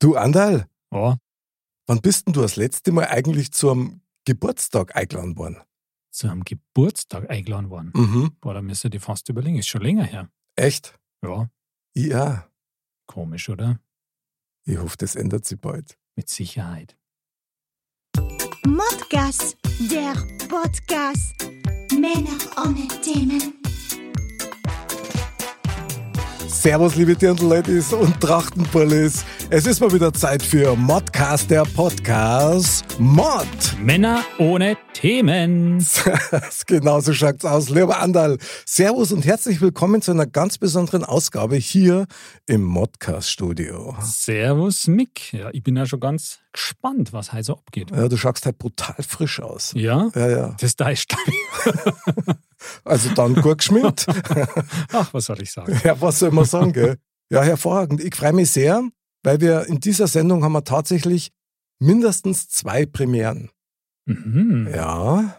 Du Andal, Ja, wann bist denn du das letzte Mal eigentlich zum Geburtstag eingeladen worden? zu einem Geburtstag eingeladen worden. Mhm. Boah, da müsst ihr die fast überlegen. Ist schon länger her. Echt? Ja, Ja. komisch, oder? Ich hoffe, das ändert sich bald. Mit Sicherheit. Modcast, der Podcast. Männer ohne Themen. Servus, liebe Dirndl-Ladies und Trachtenpullis. Es ist mal wieder Zeit für Modcast, der Podcast. Mod! Männer ohne Themen. genau so schaut's aus. Lieber Andal, Servus und herzlich willkommen zu einer ganz besonderen Ausgabe hier im Modcast-Studio. Servus, Mick. Ja, ich bin ja schon ganz gespannt, was heute so abgeht. Ja, du schaust halt brutal frisch aus. Ja? Ja, ja. Das da ist Also dann gut geschminkt. Ach, was soll ich sagen? Ja, was soll man sagen, gell? Ja, hervorragend. Ich freue mich sehr, weil wir in dieser Sendung haben wir tatsächlich mindestens zwei Premieren. Mhm. Ja.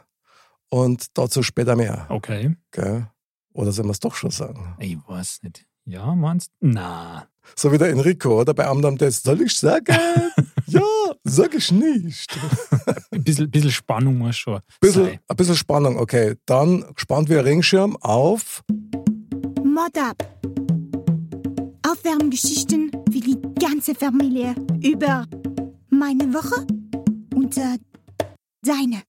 Und dazu später mehr. Okay. Gell? Oder sollen wir es doch schon sagen? Ich weiß nicht. Ja, meinst Na. So wie der Enrico, oder? Bei Amdam Test. Soll ich sagen? ja, sag ich nicht. Ein bisschen, bisschen Spannung muss schon Bisschen, sein. ein bisschen Spannung, okay. Dann gespannt wie ein Ringschirm auf. Mod ab. Aufwärmgeschichten für die ganze Familie über meine Woche und äh, deine.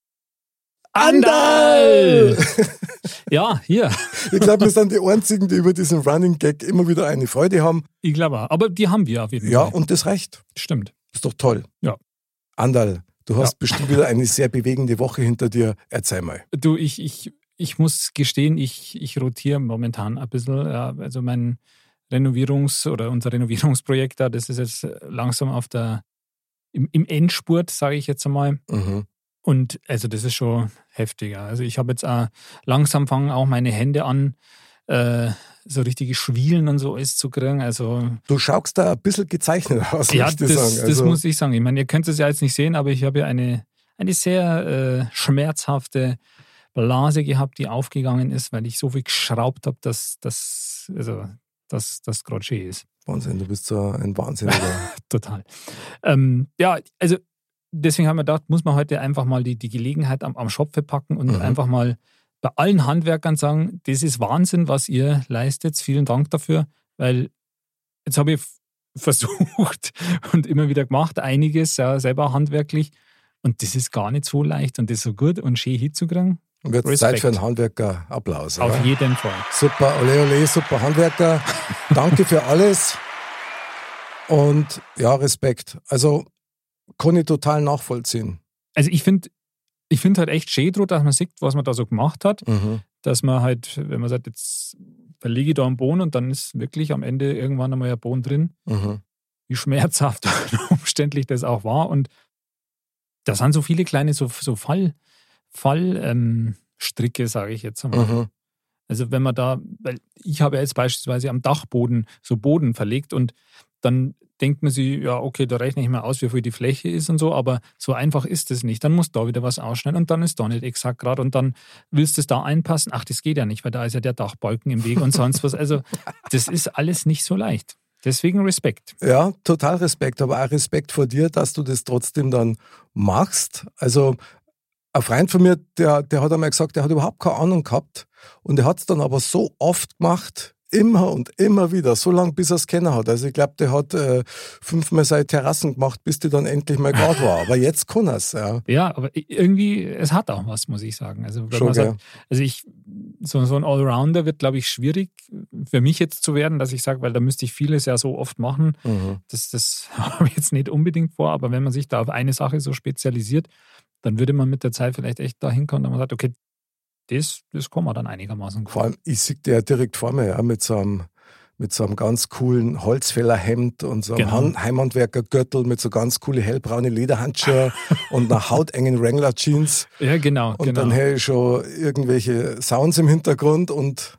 Andal! Ja, hier. Ich glaube, wir sind die Einzigen, die über diesen Running Gag immer wieder eine Freude haben. Ich glaube auch. Aber die haben wir auf jeden Ja, Fall. und das reicht. Stimmt. Ist doch toll. Ja. Andal, du hast Ja. bestimmt wieder eine sehr bewegende Woche hinter dir. Erzähl mal. Du, ich, ich, ich muss gestehen, ich, ich rotiere momentan ein bisschen. Also mein Renovierungs- oder unser Renovierungsprojekt da, das ist jetzt langsam auf der, im, im Endspurt, sage ich jetzt einmal. Mhm. Und also das ist schon heftiger. Also ich habe jetzt auch langsam fangen auch meine Hände an, äh, so richtige Schwielen und so alles zu kriegen. Also Du schaust da ein bisschen gezeichnet aus, ja, muss ich dir das, sagen. das Also, muss ich sagen. Ich meine, ihr könnt es ja jetzt nicht sehen, aber ich habe ja eine, eine sehr äh, schmerzhafte Blase gehabt, die aufgegangen ist, weil ich so viel geschraubt habe, dass das, also, dass das schön ist. Wahnsinn, du bist so ein Wahnsinniger. Total. Ähm, ja, also deswegen haben wir gedacht, muss man heute einfach mal die, die Gelegenheit am, am Schopfe packen und Mhm. einfach mal bei allen Handwerkern sagen, das ist Wahnsinn, was ihr leistet. Vielen Dank dafür, weil jetzt habe ich versucht und immer wieder gemacht, einiges ja, selber handwerklich. Und das ist gar nicht so leicht und das so gut und schön hinzukriegen. Und jetzt Respekt. Zeit für einen Handwerker. Applaus. Auf oder? jeden Fall. Super, ole ole, super Handwerker. Danke für alles. Und ja, Respekt. Also kann ich total nachvollziehen. Also ich finde ich find halt echt schön, dass man sieht, was man da so gemacht hat. Mhm. dass man halt, wenn man sagt, jetzt verlege ich da einen Boden und dann ist wirklich am Ende irgendwann einmal ein Boden drin, Mhm. wie schmerzhaft und umständlich das auch war. Und da sind so viele kleine so, so Fall, Fall ähm, Stricke, sage ich jetzt einmal. Mhm. Also wenn man da, weil ich habe jetzt beispielsweise am Dachboden so Boden verlegt und dann denkt man sich, ja, okay, da rechne ich mal aus, wie viel die Fläche ist und so, aber so einfach ist es nicht. Dann muss da wieder was ausschneiden und dann ist da nicht exakt gerade und dann willst du es da einpassen. Ach, das geht ja nicht, weil da ist ja der Dachbalken im Weg und sonst was. Also das ist alles nicht so leicht. Deswegen Respekt. Ja, total Respekt, aber auch Respekt vor dir, dass du das trotzdem dann machst. Also ein Freund von mir, der, der hat einmal gesagt, der hat überhaupt keine Ahnung gehabt und er hat es dann aber so oft gemacht, immer und immer wieder, so lange bis er es kennen hat. Also ich glaube, der hat äh, fünfmal seine Terrassen gemacht, bis die dann endlich mal gerade war. Aber jetzt kann er es, ja. Ja, aber irgendwie, es hat auch was, muss ich sagen. Also, wenn Schon, man sagt, also ich, so, so ein Allrounder wird, glaube ich, schwierig für mich jetzt zu werden, dass ich sage, weil da müsste ich vieles ja so oft machen. Mhm. Das, das habe ich jetzt nicht unbedingt vor, aber wenn man sich da auf eine Sache so spezialisiert, dann würde man mit der Zeit vielleicht echt dahin kommen, dass man sagt, okay, das, das kann man dann einigermaßen Vor allem, ich sehe der direkt vor mir, ja, mit so einem, mit so einem ganz coolen Holzfällerhemd und so einem Genau. Han- Heimhandwerkergürtel mit so ganz coole hellbraune Lederhandschuhe und einer hautengen Wrangler-Jeans. Ja, genau. Und genau. dann höre ich schon irgendwelche Sounds im Hintergrund und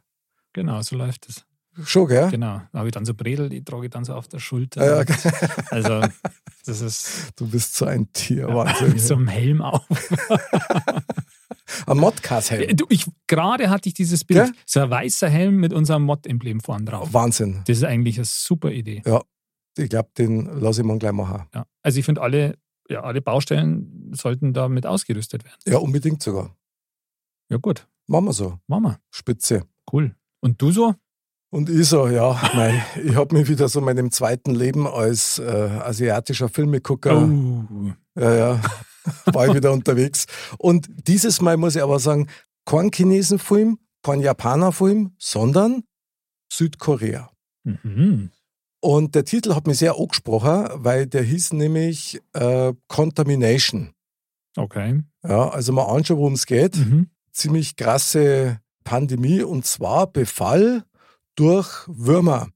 genau, so läuft es. schon, gell? Genau. Da habe ich dann so Bredel, die trage ich dann so auf der Schulter. Ja, okay. Also, das ist Du bist so ein Tier, mit Wahnsinn. so einem Helm auf. Ein Modcast-Helm. Gerade hatte ich dieses Bild. Gell? So ein weißer Helm mit unserem Mod-Emblem vorn drauf. Wahnsinn. Das ist eigentlich eine super Idee. Ja, ich glaube, den lasse ich mal gleich machen. Ja. Also ich finde, alle, ja, alle Baustellen sollten damit ausgerüstet werden. Ja, unbedingt sogar. Ja gut, Machen wir so. machen wir. Spitze. Cool. Und du so? Und ich so, ja, mei, ich habe mich wieder so in meinem zweiten Leben als äh, asiatischer Filmegucker, Oh. ja, ja, war ich wieder unterwegs. Und dieses Mal muss ich aber sagen, kein Chinesenfilm, kein Japanerfilm, sondern Südkorea. Mhm. Und der Titel hat mich sehr angesprochen, weil der hieß nämlich äh, Contamination. Okay. Ja, also mal anschauen, worum es geht. Mhm. Ziemlich krasse Pandemie und zwar Befall durch Würmer,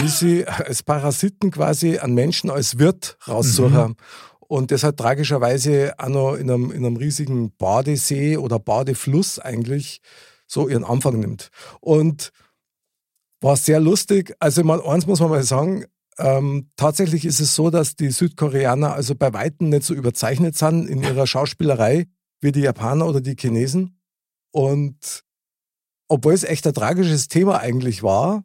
die sie als Parasiten quasi an Menschen als Wirt raussuchen. Und das hat tragischerweise auch noch in einem, in einem riesigen Badesee oder Badefluss eigentlich so ihren Anfang nimmt. Und war sehr lustig. Also, meine, eins muss man mal sagen, ähm, tatsächlich ist es so, dass die Südkoreaner also bei Weitem nicht so überzeichnet sind in ihrer Schauspielerei wie die Japaner oder die Chinesen. Und obwohl es echt ein tragisches Thema eigentlich war,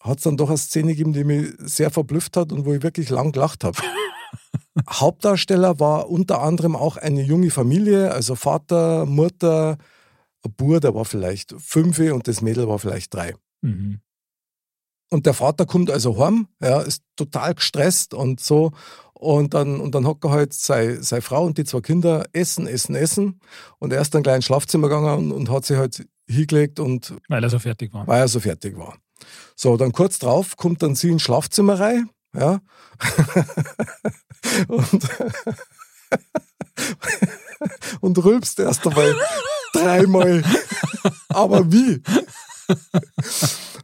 hat es dann doch eine Szene gegeben, die mich sehr verblüfft hat und wo ich wirklich lang gelacht habe. Hauptdarsteller war unter anderem auch eine junge Familie, also Vater, Mutter, ein Bub, der war vielleicht fünf und das Mädel war vielleicht drei. Mhm. Und der Vater kommt also heim, ja, ist total gestresst und so. Und dann, und dann hockt er halt seine, seine Frau und die zwei Kinder essen, essen, essen. Und er ist dann gleich ins Schlafzimmer gegangen und, und hat sich halt hingelegt und Weil er so fertig war. weil er so fertig war. So, dann kurz drauf kommt dann sie ins Schlafzimmer rein, ja. und, und rülpst erst einmal dreimal. Aber wie?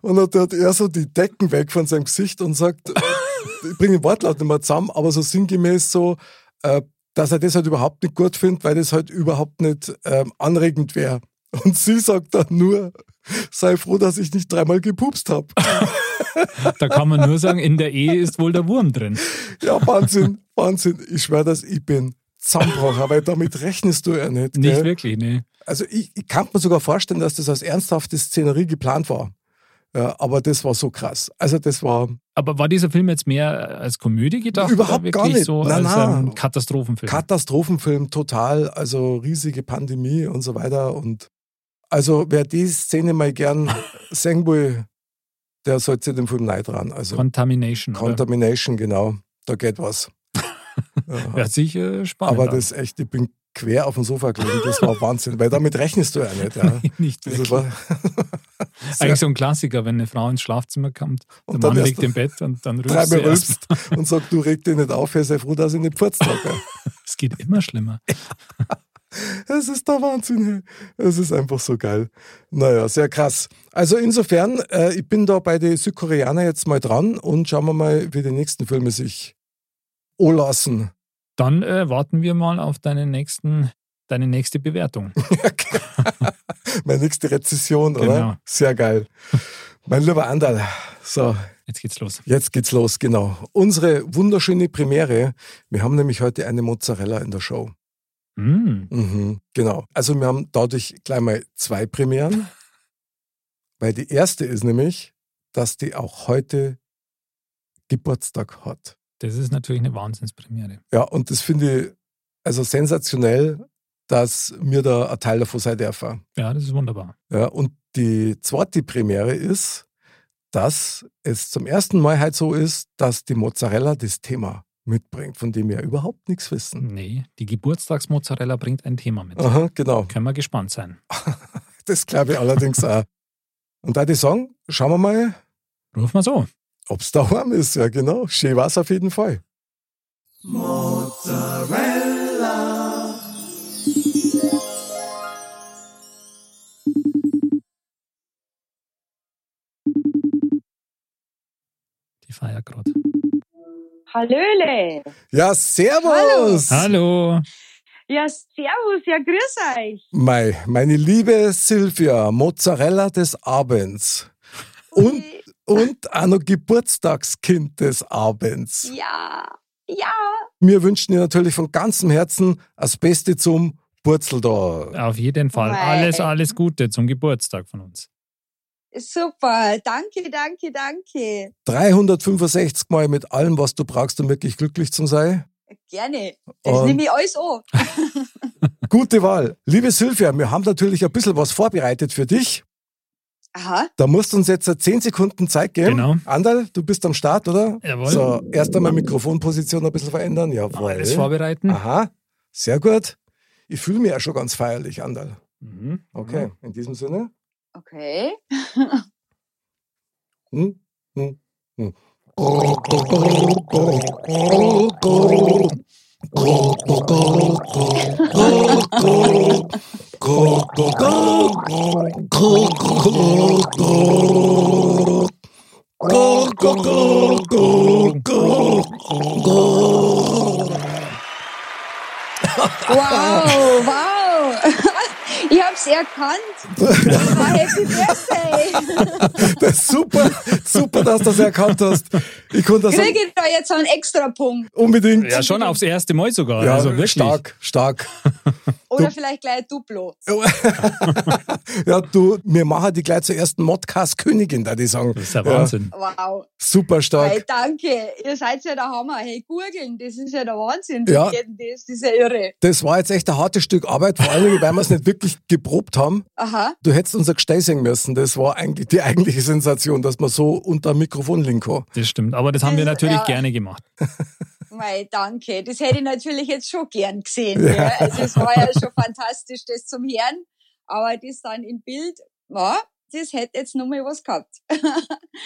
Und dann hat er so die Decken weg von seinem Gesicht und sagt, ich bringe den Wortlaut nicht mehr zusammen, aber so sinngemäß so, äh, dass er das halt überhaupt nicht gut findet, weil das halt überhaupt nicht ähm, anregend wäre. Und sie sagt dann nur, sei froh, dass ich nicht dreimal gepupst habe. Da kann man nur sagen, in der Ehe ist wohl der Wurm drin. Ja, Wahnsinn, Wahnsinn. Ich schwöre das, ich bin zusammengebrochen, weil damit rechnest du ja nicht. Nicht gell? wirklich, ne. Also ich, ich kann mir sogar vorstellen, dass das als ernsthafte Szenerie geplant war. Ja, aber das war so krass. Also das war Aber war dieser Film jetzt mehr als Komödie gedacht? Überhaupt gar nicht. so Nein, als nein. Katastrophenfilm? Katastrophenfilm total, also riesige Pandemie und so weiter. Und also wer die Szene mal gern sehen will, der sollte den Film neu dran. Also Contamination. oder? Contamination, genau. Da geht was. Ja. Hört sich äh, spannend Aber das echt, ich bin quer auf dem Sofa gelegen, das war Wahnsinn, weil damit rechnest du ja nicht. Ja. nicht Das war Eigentlich so ein Klassiker, wenn eine Frau ins Schlafzimmer kommt, Und der dann Mann liegt im Bett und dann rülpst sie erst. rülpst und sagt, du reg dich nicht auf, er sei froh, dass ich nicht pfurzt habe. Es geht immer schlimmer. Es ist der Wahnsinn. Es ist einfach so geil. Naja, sehr krass. Also insofern, äh, ich bin da bei den Südkoreanern jetzt mal dran und schauen wir mal, wie die nächsten Filme sich anlassen. Dann äh, warten wir mal auf deine, nächsten, deine nächste Bewertung. Meine nächste Rezession, oder? Genau. Sehr geil. Mein lieber Andal, so, Jetzt geht's los. jetzt geht's los, genau. Unsere wunderschöne Premiere. Wir haben nämlich heute eine Mozzarella in der Show. Mm, Mhm, genau. Also wir haben dadurch gleich mal zwei Premieren, weil die erste ist nämlich, dass die auch heute Geburtstag hat. das ist natürlich eine Wahnsinnspremiere. Ja, und das finde ich also sensationell, dass mir da ein Teil davon sein dürfen. Ja, das ist wunderbar. Ja, und die zweite Premiere ist, dass es zum ersten Mal halt so ist, dass die Mozzarella das Thema mitbringt, von dem wir überhaupt nichts wissen. Nee, die Geburtstagsmozzarella bringt ein Thema mit. Aha, genau. Können wir gespannt sein. Das glaube ich allerdings auch. Und da die sagen, schauen wir mal, Ruf mal so. ob es daheim ist. Ja, genau. Schön war es auf jeden Fall. Die feiert gerade. Hallöle. Ja, servus! Hallo. Ja, servus, ja, grüß euch. Mei, meine liebe Silvia, Mozzarella des Abends. Und, und auch noch Geburtstagskind des Abends. Ja, ja. Wir wünschen dir natürlich von ganzem Herzen das Beste zum Burzeldorf. Auf jeden Fall. Mei. Alles, alles Gute zum Geburtstag von uns. Super, danke, danke, danke. 365 Mal mit allem, was du brauchst, um wirklich glücklich zu sein. Gerne. Das Und- nehme ich alles an. Gute Wahl. Liebe Silvia, wir haben natürlich ein bisschen was vorbereitet für dich. Aha. Da musst du uns jetzt 10 Sekunden Zeit geben. Genau. Andal, du bist am Start, oder? Jawohl. So, erst einmal Mikrofonposition ein bisschen verändern. Jawohl. Alles vorbereiten. Aha, sehr gut. Ich fühle mich ja schon ganz feierlich, Andal. Mhm. Okay, in diesem Sinne. Okay. Hm, hm, hm. Wow, wow. Hab's erkannt. Das war Happy Birthday. Das ist super, super, dass du das erkannt hast. Ich konnte das Kriege ich da jetzt einen extra Punkt? unbedingt. Ja, schon aufs erste Mal sogar. Ja, also wirklich. stark, stark. Oder vielleicht gleich ein Duplo. ja, du, wir machen die gleich zur ersten Modcast-Königin, da die sagen. Das ist ja Wahnsinn. Wow. Super stark. Hey, danke. Ihr seid ja der Hammer. Hey, googeln, das ist ja der Wahnsinn. Ja. Wie geht denn das? Das ist ja irre. Das war jetzt echt ein hartes Stück Arbeit, vor Dingen, weil wir es nicht wirklich geprobt haben. Aha. Du hättest unser Gestell singen müssen. Das war eigentlich die eigentliche Sensation, dass man so unter dem Mikrofon liegen kann. Das stimmt. Aber das haben wir Das- natürlich ja. gerne gemacht. Mei, danke. Das hätte ich natürlich jetzt schon gern gesehen. Ja. Also es war ja schon fantastisch, das zum Hören. Aber das dann im Bild, ja, das hätte jetzt noch mal was gehabt.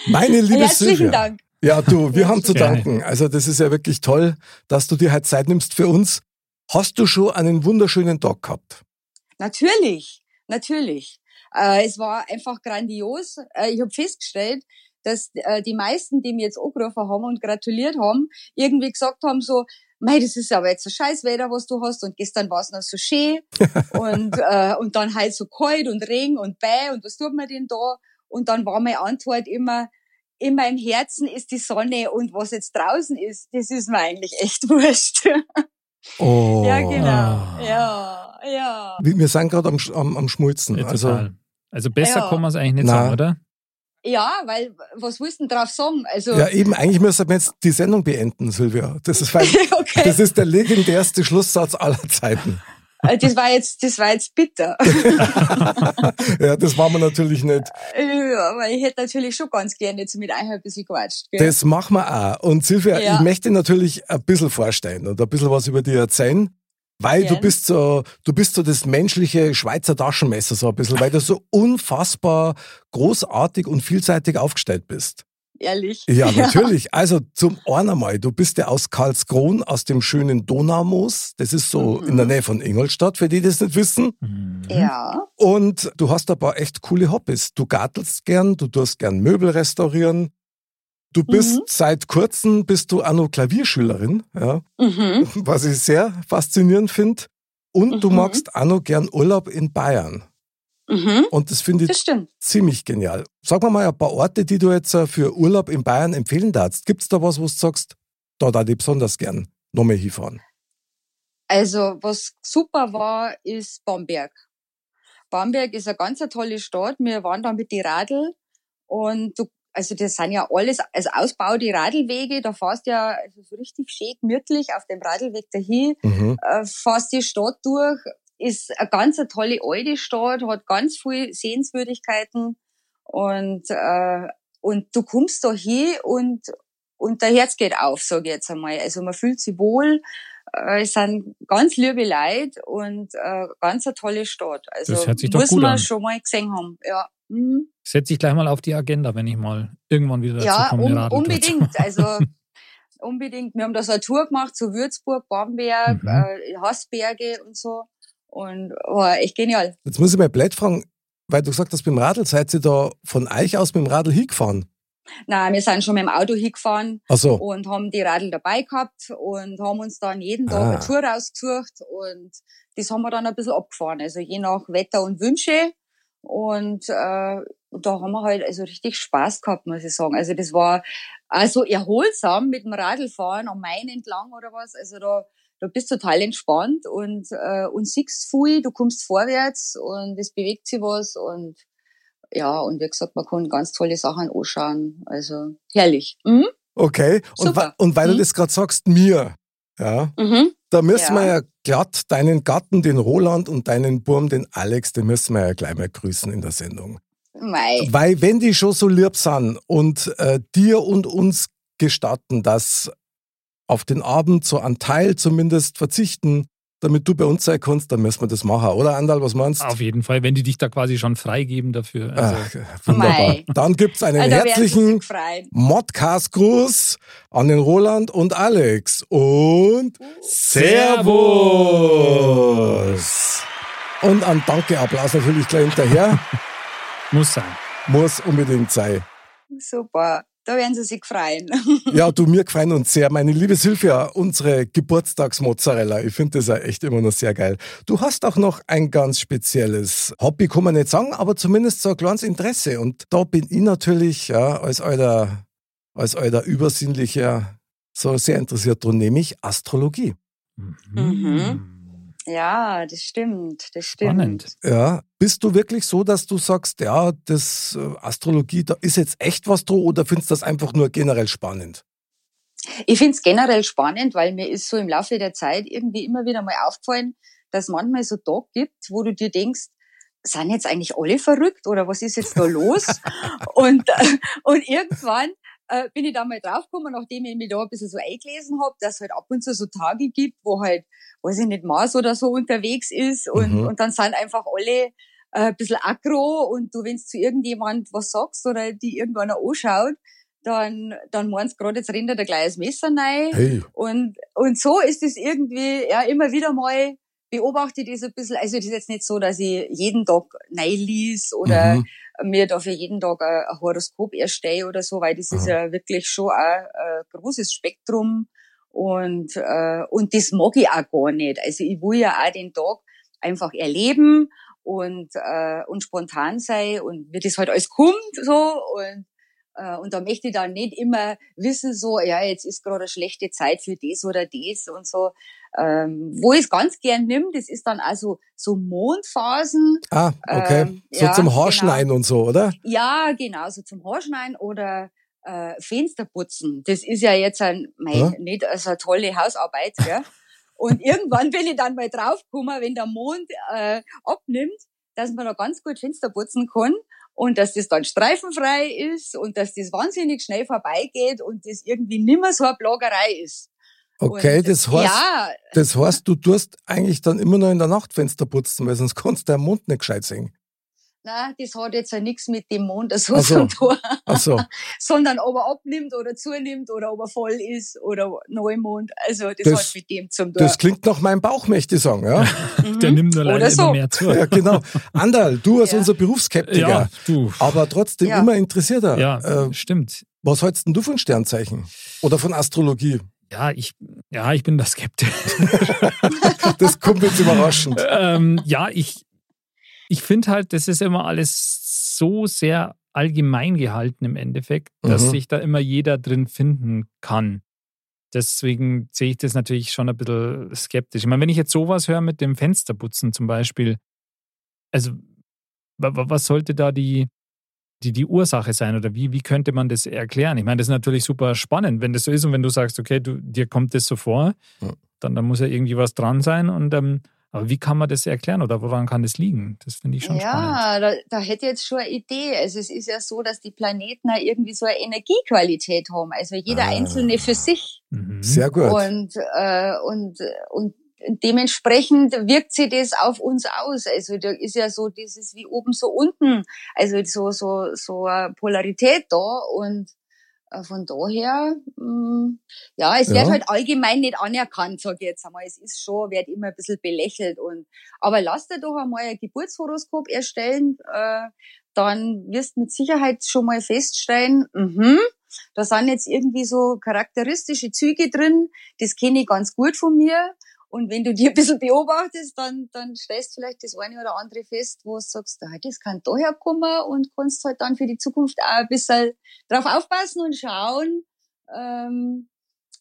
Meine liebe Herzlichen Silvia. Dank. Ja, du, wir haben zu danken. Also das ist ja wirklich toll, dass du dir halt Zeit nimmst für uns. Hast du schon einen wunderschönen Tag gehabt? Natürlich, natürlich. Äh, es war einfach grandios. Äh, ich habe festgestellt, dass äh, die meisten, die mir jetzt angerufen haben und gratuliert haben, irgendwie gesagt haben so, Mei, das ist aber jetzt so scheiß Wetter, was du hast und gestern war es noch so schön und, äh, und dann halt so kalt und Regen und Bäh und was tut man denn da? Und dann war meine Antwort immer, in meinem Herzen ist die Sonne und was jetzt draußen ist, das ist mir eigentlich echt wurscht. Oh. ja, genau. Ah. Ja, ja. Wir sind gerade am, am, am Schmulzen. Ja, Also. Also besser Ja. kann man es eigentlich nicht Na. sagen, oder? Ja, weil, was willst du denn drauf sagen? Also, ja, eben, eigentlich müssen wir jetzt die Sendung beenden, Silvia. Das ist, okay. das ist der legendärste Schlusssatz aller Zeiten. Äh, das war jetzt, das war jetzt bitter. Ja, das war man natürlich nicht. ja, aber ich hätte natürlich schon ganz gerne jetzt mit euch ein bisschen gequatscht. Gell? Das machen wir auch. Und Silvia, Ja. ich möchte natürlich ein bisschen vorstellen und ein bisschen was über dich erzählen. Weil du bist so, du bist so das menschliche Schweizer Taschenmesser so ein bisschen, weil du so unfassbar großartig und vielseitig aufgestellt bist. Ehrlich. Ja, natürlich. Also zum einen einmal, du bist ja aus Karlskron, aus dem schönen Donaumoos. Das ist so Mhm. in der Nähe von Ingolstadt, für die das nicht wissen. Mhm. Ja. Und du hast ein paar echt coole Hobbys. Du gartelst gern, du tust gern Möbel restaurieren. Du bist Mhm. seit kurzem bist du auch noch Klavierschülerin, ja, Mhm. was ich sehr faszinierend finde. Und du Mhm. magst auch noch gern Urlaub in Bayern. Mhm. Und das finde ich Das ziemlich genial. Sag mir mal ein paar Orte, die du jetzt äh, für Urlaub in Bayern empfehlen darfst. Gibt's da was, wo du sagst, da da ich besonders gern nochmal hinfahren? Also, was super war, ist Bamberg. Bamberg ist eine ganz tolle Stadt. Wir waren da mit die Radl und du, also das sind ja alles, also Ausbau die Radlwege, da fährst ja also so richtig schön gemütlich auf dem Radlweg dahin, Mhm. äh, fährst die Stadt durch, ist eine ganz eine tolle alte Stadt, hat ganz viel Sehenswürdigkeiten und, äh, und du kommst da hin und, und der Herz geht auf, sage ich jetzt einmal. Also man fühlt sich wohl, äh, es sind ganz liebe Leute und äh, ganz eine tolle Stadt. Also Das hört sich doch muss gut man an. schon mal gesehen haben. Ja, mhm. Setze ich gleich mal auf die Agenda, wenn ich mal irgendwann wieder dazu ja komme. Radeltour zu unbedingt. Also unbedingt. Wir haben da so eine Tour gemacht zu Würzburg, Bamberg, Mhm. äh, Hassberge und so. Und war echt genial. Jetzt muss ich mal blöd fragen, weil du gesagt hast, beim Radl seid ihr da von euch aus mit dem Radl hingefahren? Nein, wir sind schon mit dem Auto hingefahren Ach so. und haben die Radl dabei gehabt und haben uns dann jeden Tag Ah. eine Tour rausgesucht und das haben wir dann ein bisschen abgefahren, also je nach Wetter und Wünsche. Und äh, da haben wir halt also richtig Spaß gehabt, muss ich sagen. Also das war also erholsam mit dem Radlfahren am Main entlang oder was. Also da, da bist du total entspannt und, äh, und siehst viel, du kommst vorwärts und es bewegt sich was und ja, und wie gesagt, man kann ganz tolle Sachen anschauen. Also herrlich. Mhm. Okay. Und, Super. und weil du Hm. das gerade sagst, mir, ja, Mhm. da müssen Ja. wir ja glatt deinen Gatten, den Roland und deinen Burm, den Alex, den müssen wir ja gleich mal grüßen in der Sendung. Mei. Weil wenn die schon so lieb sind und äh, dir und uns gestatten, dass auf den Abend so einen Teil zumindest verzichten, damit du bei uns sein kannst, dann müssen wir das machen, oder Andal, was meinst Auf jeden Fall, wenn die dich da quasi schon freigeben dafür. Also, Ach, wunderbar. Mei. Dann gibt's einen Ah, da werden sie herzlichen. Modcast-Gruß an den Roland und Alex. Und Servus. Und ein Danke-Applaus natürlich gleich hinterher. muss sein. Muss unbedingt sein. Super. Da werden sie sich freuen. Ja, du, mir gefallen uns sehr. Meine liebe Silvia, unsere Geburtstagsmozzarella. Ich finde das ja echt immer noch sehr geil. Du hast auch noch ein ganz spezielles Hobby, kann man nicht sagen, aber zumindest so ein kleines Interesse. Und da bin ich natürlich ja, als alter, als alter Übersinnlicher so sehr interessiert dran, nämlich Astrologie. Mhm. Ja, das stimmt. Das stimmt. Spannend. Ja, bist du wirklich so, dass du sagst, ja, das äh, Astrologie, da ist jetzt echt was dran oder findest du das einfach nur generell spannend? Ich find's generell spannend, weil mir ist so im Laufe der Zeit irgendwie immer wieder mal aufgefallen, dass manchmal so Tage gibt, wo du dir denkst, sind jetzt eigentlich alle verrückt oder was ist jetzt da los? und, äh, und irgendwann äh, bin ich da mal draufgekommen, nachdem ich mich da ein bisschen so eingelesen habe, dass es halt ab und zu so Tage gibt, wo halt, weiß ich nicht, Mars oder so unterwegs ist und, Mhm. und dann sind einfach alle äh, ein bisschen aggro und du, wenn zu irgendjemand was sagst oder die irgendwann anschaut, dann, dann meinst gerade, jetzt rennt er da gleich das Messer rein. Hey. Und, und so ist es irgendwie, ja, immer wieder mal beobachte das ein bisschen. Also, es ist jetzt nicht so, dass ich jeden Tag neu lies oder Mhm. mir dafür jeden Tag ein ein Horoskop erstelle oder so, weil das ist Mhm. ja wirklich schon auch ein großes Spektrum und, äh, und das mag ich auch gar nicht. Also, ich will ja auch den Tag einfach erleben und, äh, und spontan sein und wie das halt alles kommt, so, und, äh, und da möchte ich dann nicht immer wissen, so, ja, jetzt ist gerade eine schlechte Zeit für das oder das und so. Ähm, wo ich es ganz gern nimm, das ist dann also so Mondphasen. Ah, okay. Ähm, so ja, zum Haarschneiden und so, oder? Ja, genau, so zum Haarschneiden oder äh, Fenster putzen. Das ist ja jetzt ein, mein, Ja. nicht also eine tolle Hausarbeit, gell? Und irgendwann bin ich dann mal draufgekommen, wenn der Mond äh, abnimmt, dass man da ganz gut Fenster putzen kann und dass das dann streifenfrei ist und dass das wahnsinnig schnell vorbeigeht und das irgendwie nimmer so eine Plagerei ist. Okay, und, das heißt, Ja, das heißt, du tust eigentlich dann immer nur in der Nacht Fenster putzen, weil sonst kannst du den Mund nicht gescheit sehen. Na, das hat jetzt ja nichts mit dem Mond so Ach so. zu tun, Ach so. sondern ob er abnimmt oder zunimmt oder ob er voll ist oder Neumond. Also das, Das- hat mit dem zum tun. Das klingt nach meinem Bauch, möchte ich sagen. Ja, Mhm. Der nimmt nur leider so. immer mehr zu. ja genau. Andal, du als Ja. unser Berufsskeptiker, Ja, du. aber trotzdem Ja. immer interessierter. Ja, Äh, stimmt. was hältst denn du von Sternzeichen? Oder von Astrologie? Ja, ich, ja, ich bin da skeptisch. Das kommt jetzt überraschend. ähm, ja, ich, ich finde halt, das ist immer alles so sehr allgemein gehalten im Endeffekt, dass Mhm. sich da immer jeder drin finden kann. Deswegen sehe ich das natürlich schon ein bisschen skeptisch. Ich meine, wenn ich jetzt sowas höre mit dem Fensterputzen zum Beispiel, also wa- wa- was sollte da die, die, die Ursache sein oder wie, wie könnte man das erklären? Ich meine, das ist natürlich super spannend, wenn das so ist und wenn du sagst, okay, du, dir kommt das so vor, Ja. dann, dann muss ja irgendwie was dran sein und ähm, aber wie kann man das erklären oder woran kann das liegen? Das finde ich schon spannend. ja, da, da hätte ich jetzt schon eine Idee. Also es ist ja so, dass die Planeten auch irgendwie so eine Energiequalität haben. Also jeder Ah. einzelne für sich. Mhm. Sehr gut. Und, äh, und, und dementsprechend wirkt sich das auf uns aus. Also da ist ja so dieses wie oben so unten. Also so, so, so eine Polarität da und von daher, mh, ja, es wird Ja. halt allgemein nicht anerkannt, sag ich jetzt einmal. Es ist schon, wird immer ein bisschen belächelt und, aber lass dir doch einmal ein Geburtshoroskop erstellen, äh, dann wirst mit Sicherheit schon mal feststellen, mhm, da sind jetzt irgendwie so charakteristische Züge drin, das kenne ich ganz gut von mir. Und wenn du dir ein bisschen beobachtest, dann, dann stellst du vielleicht das eine oder andere fest, wo du sagst, ah, das kann daher kommen und kannst halt dann für die Zukunft auch ein bisschen drauf aufpassen und schauen, ähm,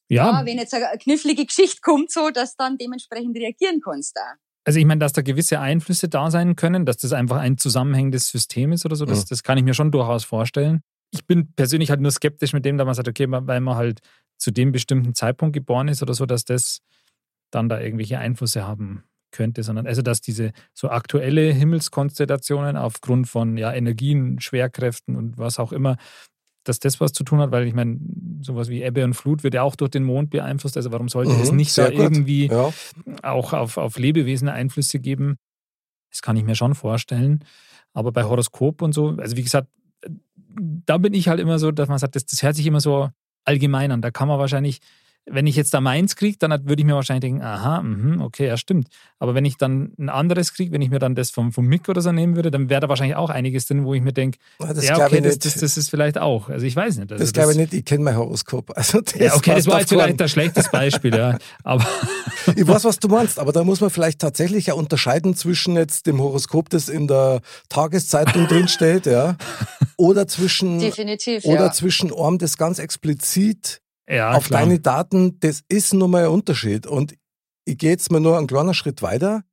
ja. ja. wenn jetzt eine knifflige Geschichte kommt, so, dass dann dementsprechend reagieren kannst da. Also ich meine, dass da gewisse Einflüsse da sein können, dass das einfach ein zusammenhängendes System ist oder so, das, ja. das kann ich mir schon durchaus vorstellen. Ich bin persönlich halt nur skeptisch mit dem, da man sagt, okay, weil man halt zu dem bestimmten Zeitpunkt geboren ist oder so, dass das dann da irgendwelche Einflüsse haben könnte, sondern also, dass diese so aktuelle Himmelskonstellationen aufgrund von ja, Energien, Schwerkräften und was auch immer, dass das was zu tun hat, weil ich meine, sowas wie Ebbe und Flut wird ja auch durch den Mond beeinflusst. Also warum sollte mhm, es nicht da gut. irgendwie ja. auch auf, auf Lebewesen Einflüsse geben? Das kann ich mir schon vorstellen. Aber bei Horoskop und so, also wie gesagt, da bin ich halt immer so, dass man sagt, das, das hört sich immer so allgemein an. Da kann man wahrscheinlich wenn ich jetzt da meins kriege, dann würde ich mir wahrscheinlich denken, aha, mh, okay, ja, stimmt. Aber wenn ich dann ein anderes kriege, wenn ich mir dann das vom, vom Mick oder so nehmen würde, dann wäre da wahrscheinlich auch einiges drin, wo ich mir denke, ja, okay, das, das, das, ist vielleicht auch. Also ich weiß nicht. Also das, glaube ich nicht, ich kenne mein Horoskop. Also ja, okay, das war jetzt vielleicht ein schlechtes Beispiel, ja. Aber ich weiß, was du meinst, aber da muss man vielleicht tatsächlich ja unterscheiden zwischen jetzt dem Horoskop, das in der Tageszeitung drinsteht, ja, oder zwischen, Definitiv, oder ja. zwischen Orm, das ganz explizit ja, auf klar. deine Daten, das ist nun mal ein Unterschied. Und ich gehe jetzt mal nur einen kleinen Schritt weiter.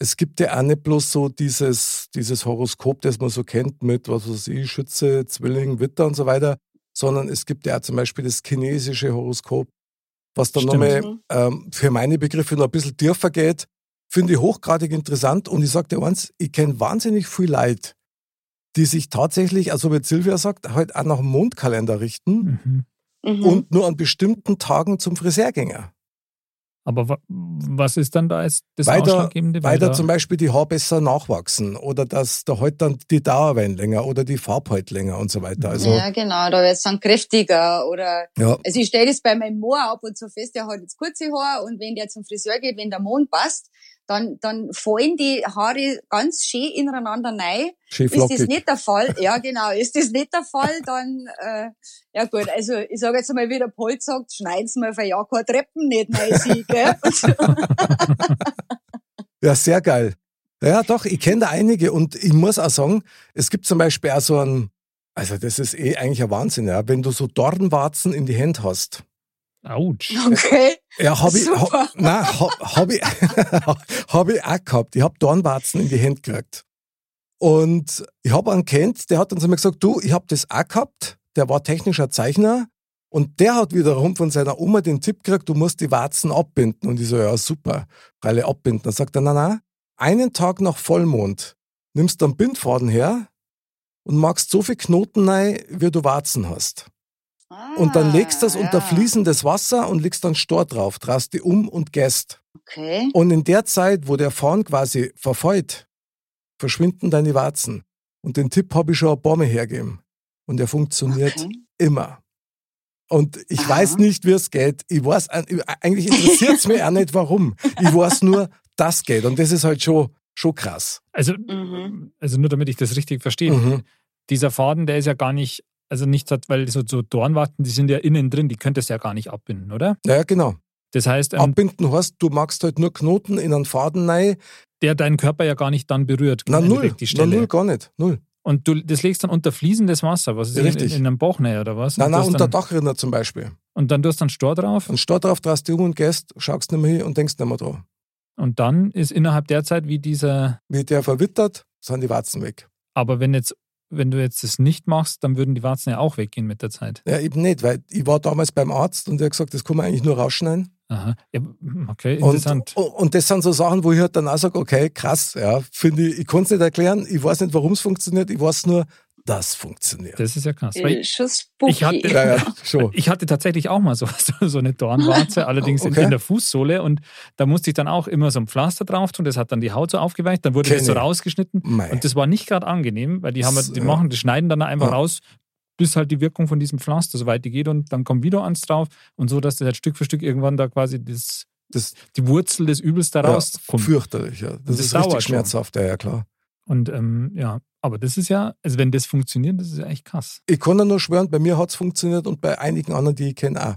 Es gibt ja auch nicht bloß so dieses, dieses Horoskop, das man so kennt mit, was weiß ich, Schütze, Zwilling, Witter und so weiter, sondern es gibt ja auch zum Beispiel das chinesische Horoskop, was dann nochmal ähm, für meine Begriffe noch ein bisschen tiefer geht. Finde ich hochgradig interessant und ich sage dir eins, ich kenne wahnsinnig viel Leute, die sich tatsächlich, also wie Silvia sagt, halt auch nach dem Mondkalender richten. Mhm mhm. und nur an bestimmten Tagen zum Friseurgänger. Aber was ist dann da als das weil Ausschlaggebende? Weil da zum Beispiel die Haare besser nachwachsen oder dass da halt dann die Dauer länger oder die Farbe halt länger und so weiter. Also, ja, genau, da wird es dann kräftiger oder, ja. also ich stelle das bei meinem Moor ab und zu fest, der hat jetzt kurze Haare und wenn der zum Friseur geht, wenn der Mond passt, dann, dann fallen die Haare ganz schön ineinander rein. Schön ist das nicht der Fall? Ja, genau. Ist das nicht der Fall, dann, äh, ja gut, also ich sage jetzt mal, wie der Paul sagt, schneiden Sie mal für ja keine Treppen nicht rein, sie, gell? ja, sehr geil. Ja, doch, ich kenne da einige und ich muss auch sagen, es gibt zum Beispiel auch so ein, also das ist eh eigentlich ein Wahnsinn, ja, wenn du so Dornwarzen in die Hände hast. Autsch. Okay. Ja, habe ich, ha, nein, habe hab ich, hab ich auch gehabt. Ich habe Dornwarzen in die Hände gekriegt. Und ich habe einen kennt, der hat dann zu mir gesagt, du, ich habe das auch gehabt. Der war technischer Zeichner. Und der hat wiederum von seiner Oma den Tipp gekriegt, du musst die Warzen abbinden. Und ich so, ja, super, alle abbinden. Dann sagt er, na, na, einen Tag nach Vollmond nimmst du einen Bindfaden her und machst so viel Knoten rein, wie du Warzen hast und dann legst du das ah, ja. unter fließendes Wasser und legst dann Stor drauf, drast die um und gäst. Okay. Und in der Zeit, wo der Faun quasi verfeuert, verschwinden deine Warzen. Und den Tipp habe ich schon ein paar Mal hergegeben. Und der funktioniert okay. immer. Und ich Aha. weiß nicht, wie es geht. Ich weiß, eigentlich interessiert es mich auch nicht, warum. Ich weiß nur, das geht. Und das ist halt schon, schon krass. Also, mhm. also nur damit ich das richtig verstehe. Mhm. Dieser Faden, der ist ja gar nicht also nicht, weil so, so Dornwarten, die sind ja innen drin, die könntest du ja gar nicht abbinden, oder? Ja, genau. Das heißt, ähm, abbinden heißt, du machst halt nur Knoten in einen Faden rein. Der deinen Körper ja gar nicht dann berührt. Na null, die Stelle. Na, null gar nicht, null. Und du das legst dann unter fließendes Wasser, was ist Richtig. In, in einem Bauch näher oder was? Nein, nein, unter Dachrinner zum Beispiel. Und dann tust du einen Stor drauf? Einen Stor drauf, drehst dich um und gehst, schaust nicht mehr hin und denkst nicht mehr dran. Und dann ist innerhalb der Zeit, wie dieser... Wie der verwittert, sind die Warzen weg. Aber wenn jetzt wenn du jetzt das nicht machst, dann würden die Warzen ja auch weggehen mit der Zeit. Ja, eben nicht, weil ich war damals beim Arzt und der hat gesagt, das kann man eigentlich nur rausschneiden. Aha, ja, okay, interessant. Und, und, das sind so Sachen, wo ich halt dann auch sage, okay, krass, ja, finde ich, ich kann es nicht erklären, ich weiß nicht, warum es funktioniert, ich weiß nur, das funktioniert. Das ist ja krass. Weil ich, ich, hatte, ja, ja, ich hatte tatsächlich auch mal so, so eine Dornwarze, allerdings okay. in, in, der Fußsohle. Und da musste ich dann auch immer so ein Pflaster drauf tun. Das hat dann die Haut so aufgeweicht. Dann wurde Kenne. das so rausgeschnitten. Mei. Und das war nicht gerade angenehm, weil die haben, die machen, die schneiden dann einfach ja. raus, bis halt die Wirkung von diesem Pflaster so weit die geht. Und dann kommt wieder eins drauf. Und so, dass das halt Stück für Stück irgendwann da quasi das, das die Wurzel des Übels da rauskommt. Ja, fürchterlich, ja. Das, das ist richtig schmerzhaft, ja, ja, klar. Und ähm, ja, aber das ist ja, also wenn das funktioniert, das ist ja echt krass. Ich kann ja nur schwören, bei mir hat es funktioniert und bei einigen anderen, die ich kenne, auch.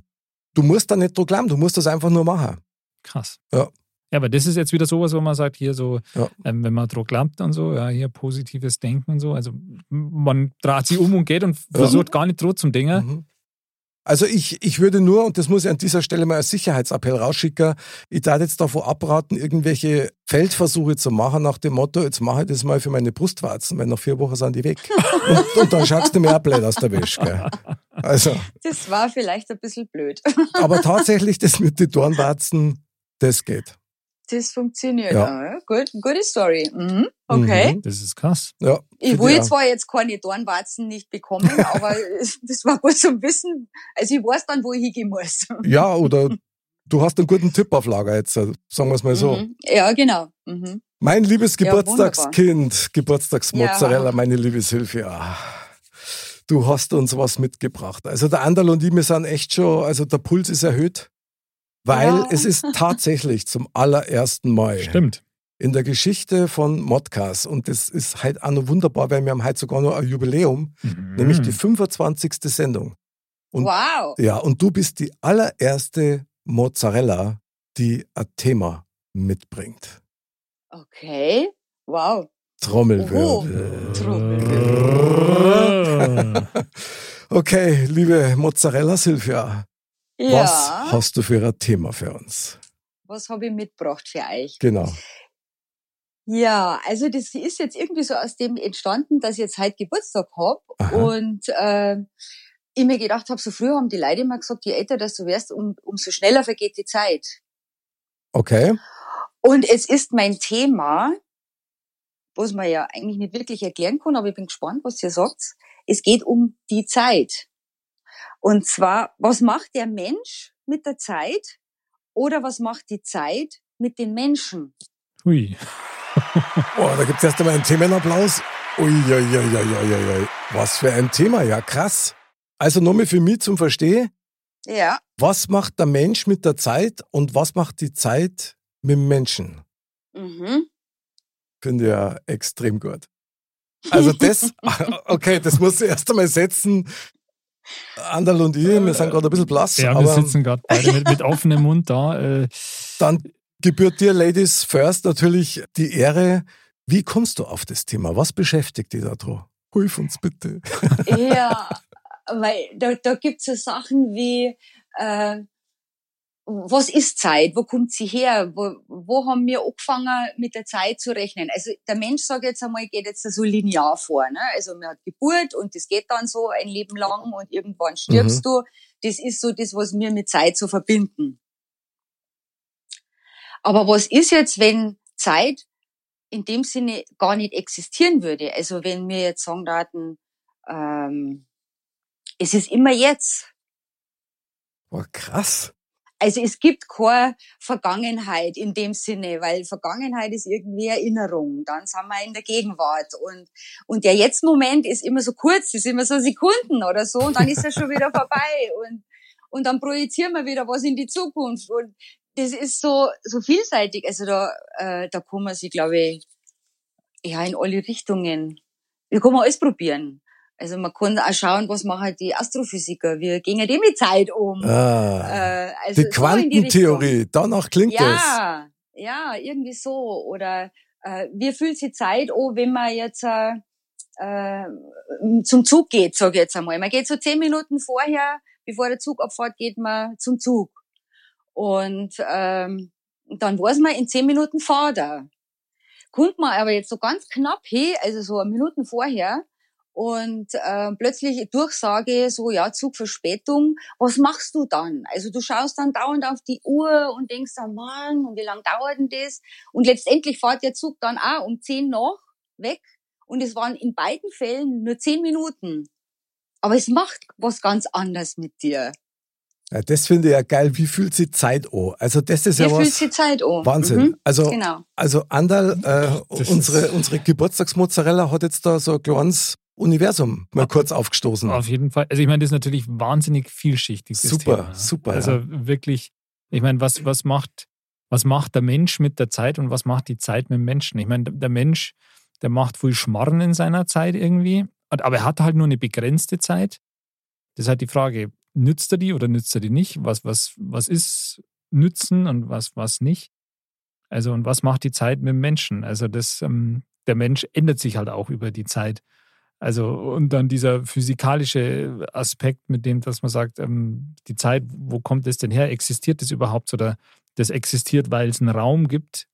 Du musst da nicht dran glauben, du musst das einfach nur machen. Krass. Ja. Ja, aber das ist jetzt wieder sowas, wo man sagt, hier so, Ja. ähm, wenn man dran glaubt und so, ja, hier positives Denken und so. Also man dreht sich um und geht und Ja. versucht gar nicht dran zum Dingen. Mhm. Also ich, ich würde nur, und das muss ich an dieser Stelle mal als Sicherheitsappell rausschicken, ich darf jetzt davor abraten, irgendwelche Feldversuche zu machen nach dem Motto, jetzt mache ich das mal für meine Brustwarzen, weil nach vier Wochen sind die weg. und, und dann schaust du mir auch blöd aus der Wäsche. Gell? Also, Das war vielleicht ein bisschen blöd. aber tatsächlich, das mit den Dornwarzen, das geht. Das funktioniert. Ja. Ja. Gut, gute Story. Mhm. Okay. Mhm. Das ist krass. Ja, Ich will zwar jetzt keine Dornwarzen nicht bekommen, aber das war gut zum Wissen. Also ich weiß dann, wo ich hingehen muss. Ja, oder du hast einen guten Tipp auf Lager jetzt, sagen wir es mal so. Mhm. Ja, genau. Mhm. Mein liebes Ja, Geburtstagskind, Geburtstagsmozzarella, Ja. meine liebe Sylvia. Du hast uns was mitgebracht. Also der Andal und ich, wir sind echt schon, also der Puls ist erhöht, weil Ja. es ist tatsächlich zum allerersten Mal Stimmt. in der Geschichte von Modcast und das ist halt auch noch wunderbar, weil wir haben heute sogar noch ein Jubiläum, nämlich Mhm. die 25. Sendung. Und- Wow. Ja, und du bist die allererste Mozzarella, die ein Thema mitbringt. Okay. Wow. Trommelwirbel. Trommelwirbel. Okay, liebe Mozzarella Silvia, Ja. was hast du für ein Thema für uns? Was habe ich mitgebracht für euch? Genau. Ja, also das ist jetzt irgendwie so aus dem entstanden, dass ich jetzt heute Geburtstag hab und äh, ich mir gedacht habe, so früher haben die Leute immer gesagt, je älter dass du wirst, um, umso schneller vergeht die Zeit. Okay. Und es ist mein Thema, was man ja eigentlich nicht wirklich erklären kann, aber ich bin gespannt, was ihr sagt. Es geht um die Zeit. Und zwar, was macht der Mensch mit der Zeit oder was macht die Zeit mit den Menschen? Hui. Oh, da gibt's erst einmal einen Themenapplaus. Uiuiuiuiui. Was für ein Thema, ja krass. Also nochmal für mich zum Verstehen, Ja. was macht der Mensch mit der Zeit und was macht die Zeit mit dem Menschen? Mhm. Finde ich ja extrem gut. Also das, okay, das muss ich erst einmal setzen. Andal und ich, wir sind gerade ein bisschen blass, Ja, wir aber sitzen gerade beide mit, mit offenem Mund da. Äh, dann gebührt dir, Ladies First, natürlich die Ehre. Wie kommst du auf das Thema? Was beschäftigt dich da dran? Hilf uns bitte. Ja, weil da, da gibt's so Sachen wie, äh, was ist Zeit? Wo kommt sie her? Wo, wo haben wir angefangen, mit der Zeit zu rechnen? Also der Mensch, sag ich jetzt einmal, geht jetzt so linear vor. Ne? Also man hat Geburt und das geht dann so ein Leben lang und irgendwann stirbst Mhm. du. Das ist so das, was wir mit Zeit so verbinden. Aber was ist jetzt, wenn Zeit in dem Sinne gar nicht existieren würde? Also wenn wir jetzt sagen daten, ähm, es ist immer jetzt. Oh, krass. Also es gibt keine Vergangenheit in dem Sinne, weil Vergangenheit ist irgendwie Erinnerung. Dann sind wir in der Gegenwart und und der Jetzt-Moment ist immer so kurz, ist immer so Sekunden oder so und dann ist er schon wieder vorbei und und dann projizieren wir wieder was in die Zukunft und das ist so so vielseitig. Also da äh, da kann man sich, glaube ich, ja in alle Richtungen. Wir kann man alles probieren. Also man kann auch schauen, was machen die Astrophysiker, wie gehen die mit Zeit um. Ah, Äh, also die so in die. Quantentheorie, danach klingt es. Ja, ja, irgendwie so. Oder äh, wie fühlt sich Zeit an, wenn man jetzt äh, äh, zum Zug geht, sage ich jetzt einmal. Man geht so zehn Minuten vorher, bevor der Zug abfährt, geht man zum Zug. Und ähm, dann weiß man, in zehn Minuten fahrt er. Kommt man aber jetzt so ganz knapp hin, also so Minuten vorher, und äh, plötzlich Durchsage, so ja, Zugverspätung, was machst du dann? Also du schaust dann dauernd auf die Uhr und denkst dann, Mann, und wie lang dauert denn das? Und letztendlich fährt der Zug dann auch um zehn nach weg und es waren in beiden Fällen nur zehn Minuten. Aber es macht was ganz anderes mit dir. Ja, das finde ich ja geil. Wie fühlt sich Zeit an? Also das ist Wie ja fühlt was sich Zeit an? Wahnsinn. Mhm, Also genau. Also Andal, äh, unsere, unsere Geburtstagsmozzarella hat jetzt da so ein kleines Universum mal kurz aufgestoßen. Auf jeden Fall. Also ich meine, das ist natürlich wahnsinnig vielschichtig. Super, Thema. super, Also ja. wirklich, ich meine, was, was macht, was macht der Mensch mit der Zeit und was macht die Zeit mit dem Menschen? Ich meine, der Mensch der macht wohl Schmarren in seiner Zeit irgendwie. Aber er hat halt nur eine begrenzte Zeit. Das ist halt die Frage, nützt er die oder nützt er die nicht? Was, was, was ist Nützen und was, was nicht? Also, und was macht die Zeit mit dem Menschen? Also, das, ähm, der Mensch ändert sich halt auch über die Zeit. Also, und dann dieser physikalische Aspekt, mit dem, dass man sagt, ähm, die Zeit, wo kommt es denn her? Existiert das überhaupt? Oder das existiert, weil es einen Raum gibt?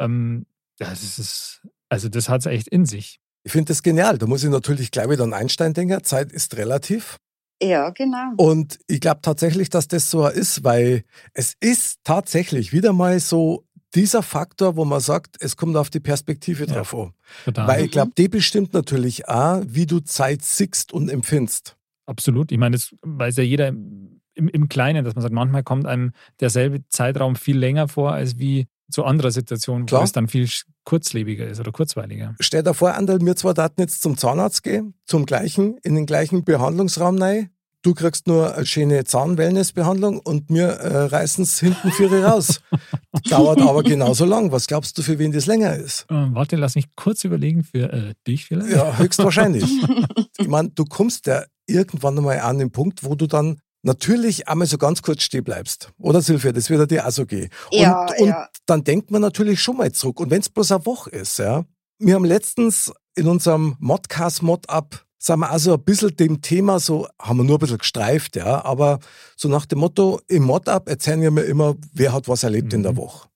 Ähm, das ist, also, das hat es echt in sich. Ich finde das genial. Da muss ich natürlich gleich wieder an Einstein denken. Zeit ist relativ. Ja, genau. Und ich glaube tatsächlich, dass das so ist, weil es ist tatsächlich wieder mal so dieser Faktor, wo man sagt, es kommt auf die Perspektive drauf ja, an. Total. Weil ich glaube, die bestimmt natürlich auch, wie du Zeit siehst und empfindest. Absolut. Ich meine, das weiß ja jeder im, im Kleinen, dass man sagt, manchmal kommt einem derselbe Zeitraum viel länger vor, als wie zu anderer Situation, Klar. wo es dann viel kurzlebiger ist oder kurzweiliger. Stell dir vor, Andel, wir zwei daten jetzt zum Zahnarzt gehen, zum gleichen, in den gleichen Behandlungsraum rein. Du kriegst nur eine schöne Zahnwellnessbehandlung und wir äh, reißen es hinten für raus. Dauert aber genauso lang. Was glaubst du, für wen das länger ist? Ähm, warte, lass mich kurz überlegen. Für äh, dich vielleicht? Ja, höchstwahrscheinlich. ich meine, du kommst ja irgendwann einmal an den Punkt, wo du dann natürlich einmal so ganz kurz stehen bleibst. Oder Silvia, das wird dir auch so gehen. Und, ja, und ja. dann denkt man natürlich schon mal zurück. Und wenn es bloß eine Woche ist, ja. Wir haben letztens in unserem Modcast Mod-Up sind wir also ein bisschen dem Thema so, haben wir nur ein bisschen gestreift, ja, aber so nach dem Motto, im Mod-Up erzählen wir mir immer, wer hat was erlebt mhm. in der mhm. Woche.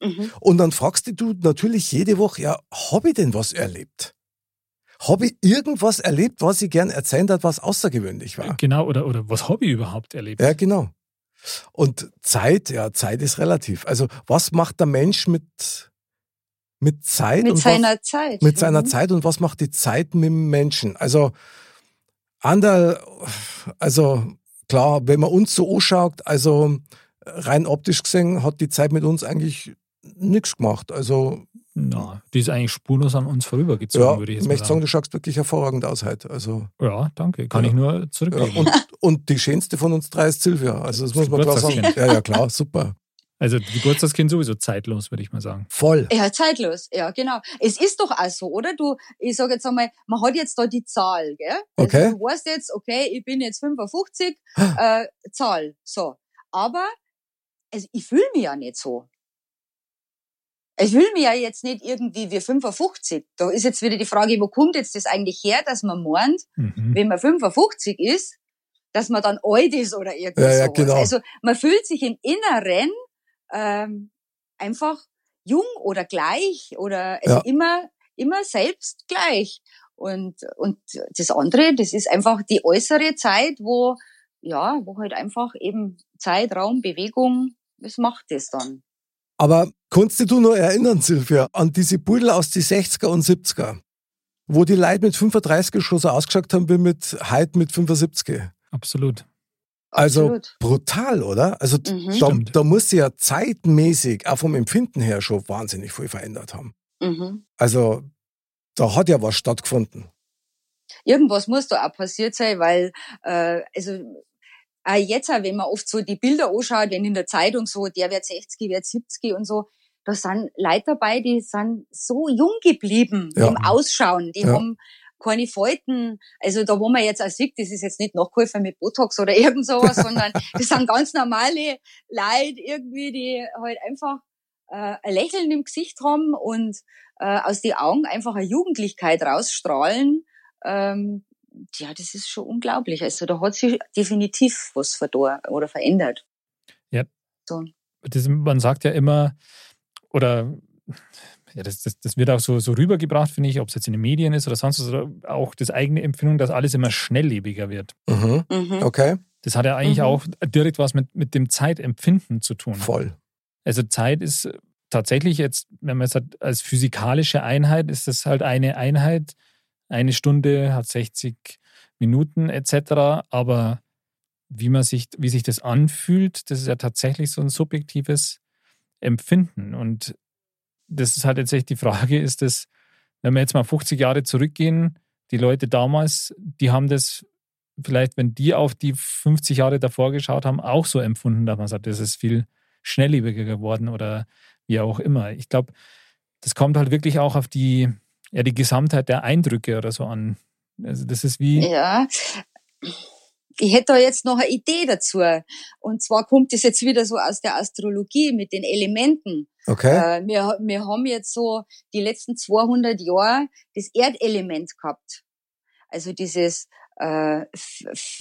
Mhm. Und dann fragst du natürlich jede Woche, ja, habe ich denn was erlebt? Habe ich irgendwas erlebt, was ich gern erzählen hat, was außergewöhnlich war? Genau, oder, oder was habe ich überhaupt erlebt? Ja, genau. Und Zeit, ja, Zeit ist relativ. Also, was macht der Mensch mit, mit Zeit? Mit seiner was, Zeit. Mit mhm. seiner Zeit und was macht die Zeit mit dem Menschen? Also, Anderl, also, klar, wenn man uns so anschaut, also, rein optisch gesehen hat die Zeit mit uns eigentlich nichts gemacht. Also, na, die ist eigentlich spurlos an uns vorübergezogen, ja, würde ich jetzt möchte sagen. Du schaust wirklich hervorragend aus heute. Also, ja, danke. Kann ja. ich nur zurückgeben. Ja, und, und, die schönste von uns drei ist Silvia. Also das muss man klar sagen. Ja, ja, klar, super. Also Geburtstagskind sowieso zeitlos, würde ich mal sagen. Voll. Ja, zeitlos, ja, genau. Es ist doch auch so, oder? Du, ich sage jetzt einmal, man hat jetzt da die Zahl, gell? Also okay. du weißt jetzt, okay, ich bin jetzt 55, äh, Zahl, so. Aber also ich fühle mich ja nicht so. Ich will mir ja jetzt nicht irgendwie wie 55. Da ist jetzt wieder die Frage, wo kommt jetzt das eigentlich her, dass man meint, mhm. wenn man 55 ist, dass man dann alt ist oder irgendwie ja, ja, Genau. Also man fühlt sich im Inneren ähm, einfach jung oder gleich oder also ja. immer immer selbst gleich. Und und das andere, das ist einfach die äußere Zeit, wo ja, wo halt einfach eben Zeitraum, Bewegung, was macht das dann? Aber kannst du dich nur erinnern, Silvia, an diese Pudel aus den 60er und 70er, wo die Leute mit 35 schon so ausgeschaut haben wie mit heute mit 75? Absolut. Also Absolut. brutal, oder? Also mhm. da, da, muss sie ja zeitmäßig, auch vom Empfinden her, schon wahnsinnig viel verändert haben. Mhm. Also da hat ja was stattgefunden. Irgendwas muss da auch passiert sein, weil äh, also auch jetzt, wenn man oft so die Bilder anschaut, wenn in der Zeitung so, der wird 60, wird 70 und so, da sind Leute dabei, die sind so jung geblieben ja. im Ausschauen. Die ja. haben keine Falten. Also da, wo man jetzt auch sieht, das ist jetzt nicht Nachkäufer mit Botox oder irgend sowas, sondern das sind ganz normale Leute irgendwie, die halt einfach äh, ein Lächeln im Gesicht haben und äh, aus den Augen einfach eine Jugendlichkeit rausstrahlen. Ähm, ja, das ist schon unglaublich. Also da hat sich definitiv was verdor oder verändert. Ja. So. Das, man sagt ja immer, oder ja, das, das, das wird auch so, so rübergebracht, finde ich, ob es jetzt in den Medien ist oder sonst was, oder auch das eigene Empfindung, dass alles immer schnelllebiger wird. Mhm. Mhm. Okay. Das hat ja eigentlich mhm. auch direkt was mit, mit dem Zeitempfinden zu tun. Voll. Also Zeit ist tatsächlich jetzt, wenn man es hat, als physikalische Einheit, ist das halt eine Einheit, eine Stunde hat 60 Minuten etc. Aber wie man sich, wie sich das anfühlt, das ist ja tatsächlich so ein subjektives Empfinden. Und das ist halt jetzt echt die Frage, ist das, wenn wir jetzt mal 50 Jahre zurückgehen, die Leute damals, die haben das vielleicht, wenn die auf die 50 Jahre davor geschaut haben, auch so empfunden, dass man sagt, das ist viel schnelllebiger geworden oder wie auch immer. Ich glaube, das kommt halt wirklich auch auf die ja, die Gesamtheit der Eindrücke oder so an. Also das ist wie. Ja. Ich hätte da jetzt noch eine Idee dazu. Und zwar kommt das jetzt wieder so aus der Astrologie mit den Elementen. Okay. Äh, wir, wir haben jetzt so die letzten 200 Jahre das Erdelement gehabt. Also dieses äh,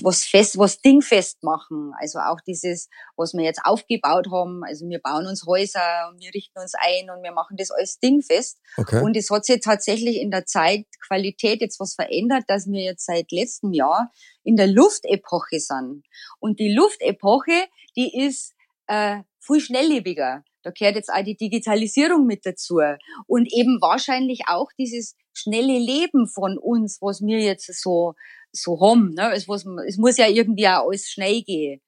was fest, was dingfest machen. Also auch dieses, was wir jetzt aufgebaut haben. Also wir bauen uns Häuser und wir richten uns ein und wir machen das alles dingfest. Okay. Und es hat sich tatsächlich in der Zeitqualität jetzt was verändert, dass wir jetzt seit letztem Jahr in der Luftepoche sind. Und die Luftepoche, die ist äh, viel schnelllebiger. Da gehört jetzt auch die Digitalisierung mit dazu. Und eben wahrscheinlich auch dieses schnelle Leben von uns, was wir jetzt so, so haben. Ne? Es, was, es muss ja irgendwie auch alles schnell gehen.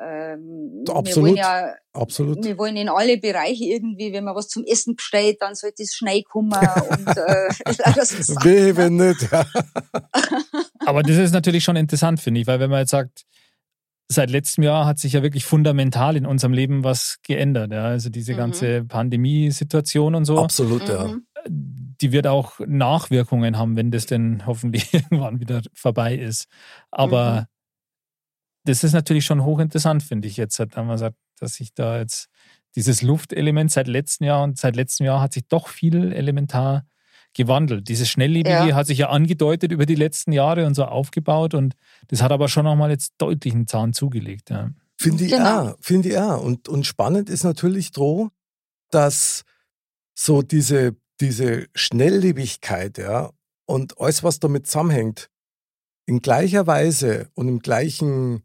Ähm, Absolut. Wir wollen ja, Absolut. wir wollen in alle Bereiche irgendwie, wenn man was zum Essen bestellt, dann sollte es schnell kommen und äh, das ist Wehe, wenn nicht. Ja. Aber das ist natürlich schon interessant, finde ich, weil wenn man jetzt sagt, seit letztem Jahr hat sich ja wirklich fundamental in unserem Leben was geändert. Ja? Also diese Mhm. ganze Pandemiesituation und so, Absolut, ja. Die wird auch Nachwirkungen haben, wenn das denn hoffentlich irgendwann wieder vorbei ist. Aber Mhm. das ist natürlich schon hochinteressant, finde ich jetzt, wenn man sagt, dass sich da jetzt dieses Luftelement seit letztem Jahr und seit letztem Jahr hat sich doch viel elementar gewandelt. Dieses Schnelllebige Ja. hat sich ja angedeutet über die letzten Jahre und so aufgebaut und das hat aber schon nochmal jetzt deutlich einen Zahn zugelegt. Ja. Finde ich Genau. finde ich auch. Und, und spannend ist natürlich droh, dass so diese, diese Schnelllebigkeit, ja, und alles, was damit zusammenhängt, in gleicher Weise und im gleichen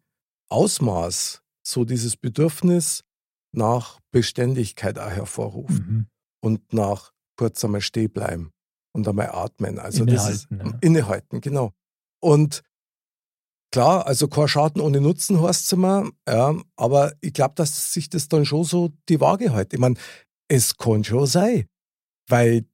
Ausmaß so dieses Bedürfnis nach Beständigkeit auch hervorruft Mhm. und nach kurz einmal stehen bleiben und einmal atmen. Also das ist Innehalten, ja. innehalten, genau. Und klar, also kein Schaden ohne Nutzen heißt es immer, ja, aber ich glaube, dass sich das dann schon so die Waage hält. Ich meine, es kann schon sein, weil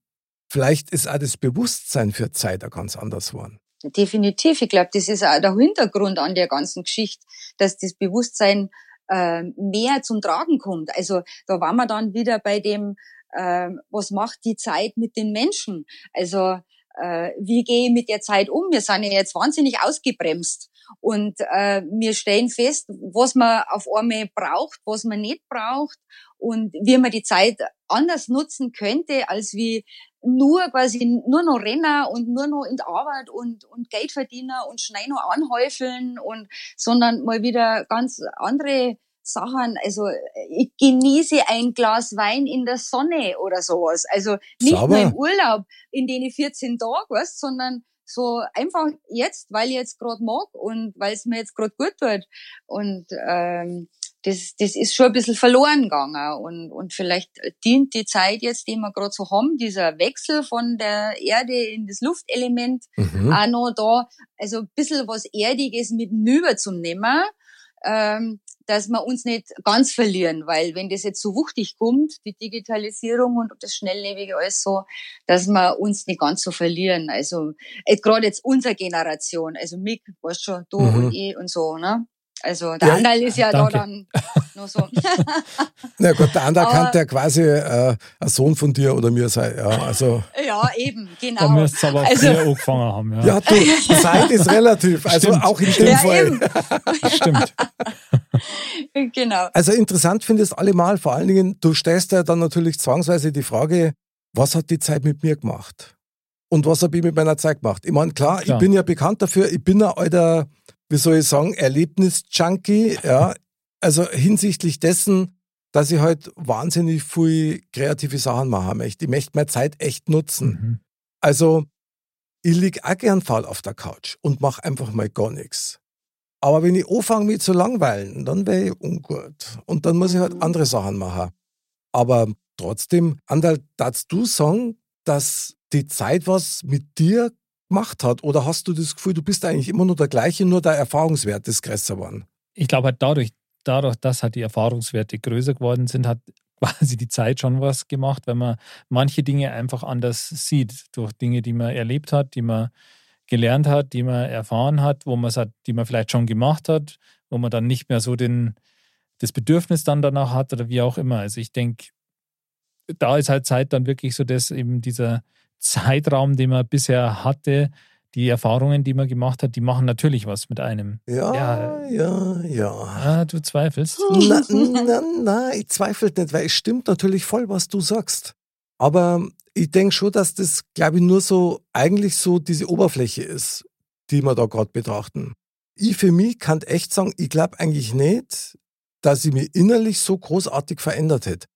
vielleicht ist auch das Bewusstsein für Zeit auch ganz anders geworden. Definitiv. Ich glaube, das ist auch der Hintergrund an der ganzen Geschichte, dass das Bewusstsein äh, mehr zum Tragen kommt. Also da waren wir dann wieder bei dem, äh, was macht die Zeit mit den Menschen? Also äh, wie gehe ich mit der Zeit um? Wir sind ja jetzt wahnsinnig ausgebremst und äh, wir stellen fest, was man auf einmal braucht, was man nicht braucht und wie man die Zeit anders nutzen könnte, als wie nur quasi nur noch Renner und nur noch in der Arbeit und, und Geldverdiener und schnell noch anhäufeln und, sondern mal wieder ganz andere Sachen. Also, ich genieße ein Glas Wein in der Sonne oder sowas. Also, nicht Sauber. nur im Urlaub, in den 14 Tagen, weißt, sondern so einfach jetzt, weil ich jetzt gerade mag und weil es mir jetzt gerade gut tut. Und, ähm, das, das ist schon ein bisschen verloren gegangen. Und, und vielleicht dient die Zeit jetzt, die wir gerade so haben, dieser Wechsel von der Erde in das Luftelement, Mhm. auch noch da, also ein bisschen was Erdiges mit nüber zum nehmen, ähm, dass wir uns nicht ganz verlieren, weil wenn das jetzt so wuchtig kommt, die Digitalisierung und das Schnelllebige alles so, dass wir uns nicht ganz so verlieren. Also äh, gerade jetzt unsere Generation, also Mick, weißt schon, du Mhm. und ich und so, ne? Also der Ja, Andal ist ja danke. da dann nur so. Na gut, der andere Aber- kann ja quasi äh, ein Sohn von dir oder mir sein. Ja, also, ja, eben, Da genau. müsst ihr aber Also- früher angefangen haben. Ja, ja, du, Zeit ist relativ. Also Stimmt. auch in dem Ja, Fall. eben. stimmt. genau. Also interessant finde ich es allemal. Vor allen Dingen, du stellst ja dann natürlich zwangsweise die Frage, was hat die Zeit mit mir gemacht? Und was habe ich mit meiner Zeit gemacht? Ich meine, klar, Klar. ich bin ja bekannt dafür, ich bin ein alter, wie soll ich sagen, Erlebnis-Junkie, ja. Also hinsichtlich dessen, dass ich halt wahnsinnig viel kreative Sachen machen möchte. Ich möchte meine Zeit echt nutzen. Mhm. Also, ich lieg auch gern faul auf der Couch und mach einfach mal gar nichts. Aber wenn ich anfange, mich zu langweilen, dann wäre ich ungut. Und dann muss ich halt andere Sachen machen. Aber trotzdem, Andal, darfst du sagen, dass die Zeit was mit dir gemacht hat? Oder hast du das Gefühl, du bist eigentlich immer nur der gleiche, nur der Erfahrungswert ist größer geworden? Ich glaube halt dadurch, dadurch, dass halt die Erfahrungswerte größer geworden sind, hat quasi die Zeit schon was gemacht, wenn man manche Dinge einfach anders sieht, durch Dinge, die man erlebt hat, die man gelernt hat, die man erfahren hat, wo man hat, die man vielleicht schon gemacht hat, wo man dann nicht mehr so den, das Bedürfnis dann danach hat oder wie auch immer. Also ich denke, da ist halt Zeit dann wirklich so, dass eben dieser, Zeitraum, den man bisher hatte, die Erfahrungen, die man gemacht hat, die machen natürlich was mit einem. Ja, ja, ja. ja. Ah, du zweifelst. Na, na, na, ich zweifle nicht, weil es stimmt natürlich voll, was du sagst. Aber ich denke schon, dass das, glaube ich, nur so eigentlich so diese Oberfläche ist, die wir da gerade betrachten. Ich für mich kann echt sagen, ich glaube eigentlich nicht, dass ich mich innerlich so großartig verändert hätte.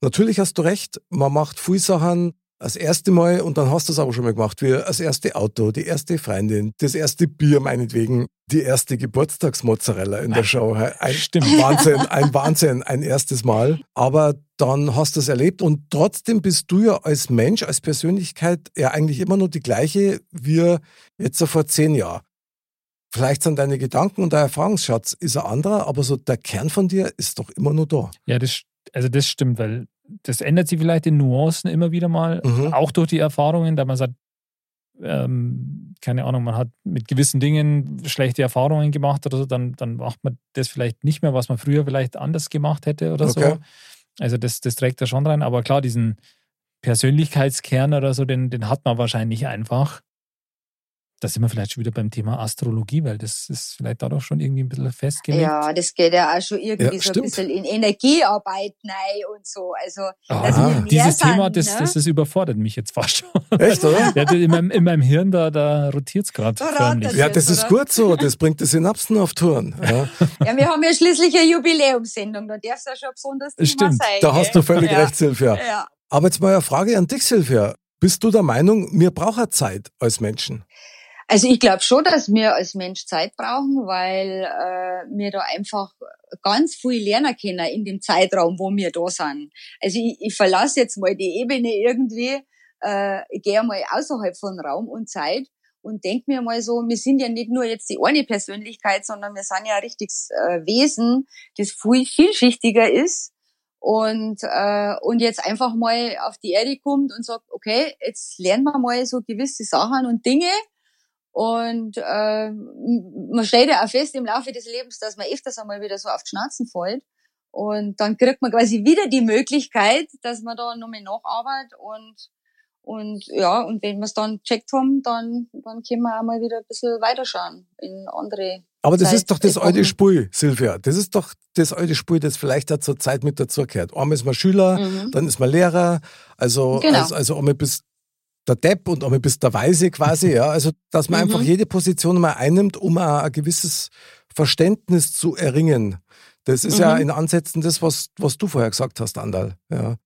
Natürlich hast du recht, man macht viele Sachen das erste Mal und dann hast du es aber schon mal gemacht, wie das erste Auto, die erste Freundin, das erste Bier meinetwegen, die erste Geburtstagsmozzarella in der Show. Ein Stimmt. Wahnsinn, ein Wahnsinn, ein erstes Mal. Aber dann hast du es erlebt und trotzdem bist du ja als Mensch, als Persönlichkeit ja eigentlich immer noch die gleiche wie jetzt so vor zehn Jahren. Vielleicht sind deine Gedanken und dein Erfahrungsschatz ist ein anderer, aber so der Kern von dir ist doch immer nur da. Ja, das, also das stimmt, weil das ändert sich vielleicht in Nuancen immer wieder mal, Mhm. auch durch die Erfahrungen, da man sagt, ähm, keine Ahnung, man hat mit gewissen Dingen schlechte Erfahrungen gemacht oder so, dann, dann macht man das vielleicht nicht mehr, was man früher vielleicht anders gemacht hätte oder Okay. so. Also das, das trägt da schon rein, aber klar, diesen Persönlichkeitskern oder so, den, den hat man wahrscheinlich einfach. Da sind wir vielleicht schon wieder beim Thema Astrologie, weil das ist vielleicht dadurch schon irgendwie ein bisschen festgelegt. Ja, das geht ja auch schon irgendwie Ja, so ein bisschen in Energiearbeit rein und so. Also, Ah, dass wir mehr dieses sind, Thema, das, ne? das, das überfordert mich jetzt fast schon. Echt, oder? Ja, in, meinem, in meinem Hirn, da, da rotiert es gerade Da förmlich. Ja, das ist oder? gut so. Das bringt die Synapsen auf Touren. Ja. Ja, wir haben ja schließlich eine Jubiläumssendung, da darf es ja schon ein besonderes Thema Stimmt, sein. Da hast du völlig ja. recht, Silvia. Ja. Aber jetzt mal eine Frage an dich, Silvia. Bist du der Meinung, wir brauchen Zeit als Menschen? Also ich glaube schon, dass wir als Mensch Zeit brauchen, weil äh, wir da einfach ganz viel lernen können in dem Zeitraum, wo wir da sind. Also ich, ich verlasse jetzt mal die Ebene irgendwie, äh, gehe mal außerhalb von Raum und Zeit und denk mir mal so, wir sind ja nicht nur jetzt die eine Persönlichkeit, sondern wir sind ja ein richtiges äh, Wesen, das viel vielschichtiger ist und äh, und jetzt einfach mal auf die Erde kommt und sagt, okay, jetzt lernen wir mal so gewisse Sachen und Dinge und äh, man stellt ja auch fest im Laufe des Lebens, dass man öfters einmal wieder so auf die Schnauzen fällt. Und dann kriegt man quasi wieder die Möglichkeit, dass man da nochmal nacharbeitet und und ja, und wenn wir es dann checkt haben, dann, dann können wir auch mal wieder ein bisschen weiterschauen in andere. Aber das Zeit, ist doch das Epochen. alte Spiel, Silvia. Das ist doch das alte Spiel, das vielleicht da zur Zeit mit dazugehört. Einmal ist man Schüler, Mhm. dann ist man Lehrer, also, Genau. also, also einmal bist der Depp und einmal bist der Weise quasi, ja. Also, dass man Mhm. einfach jede Position mal einnimmt, um auch ein gewisses Verständnis zu erringen. Das ist ja Mhm. in Ansätzen das, was, was du vorher gesagt hast, Andal, ja.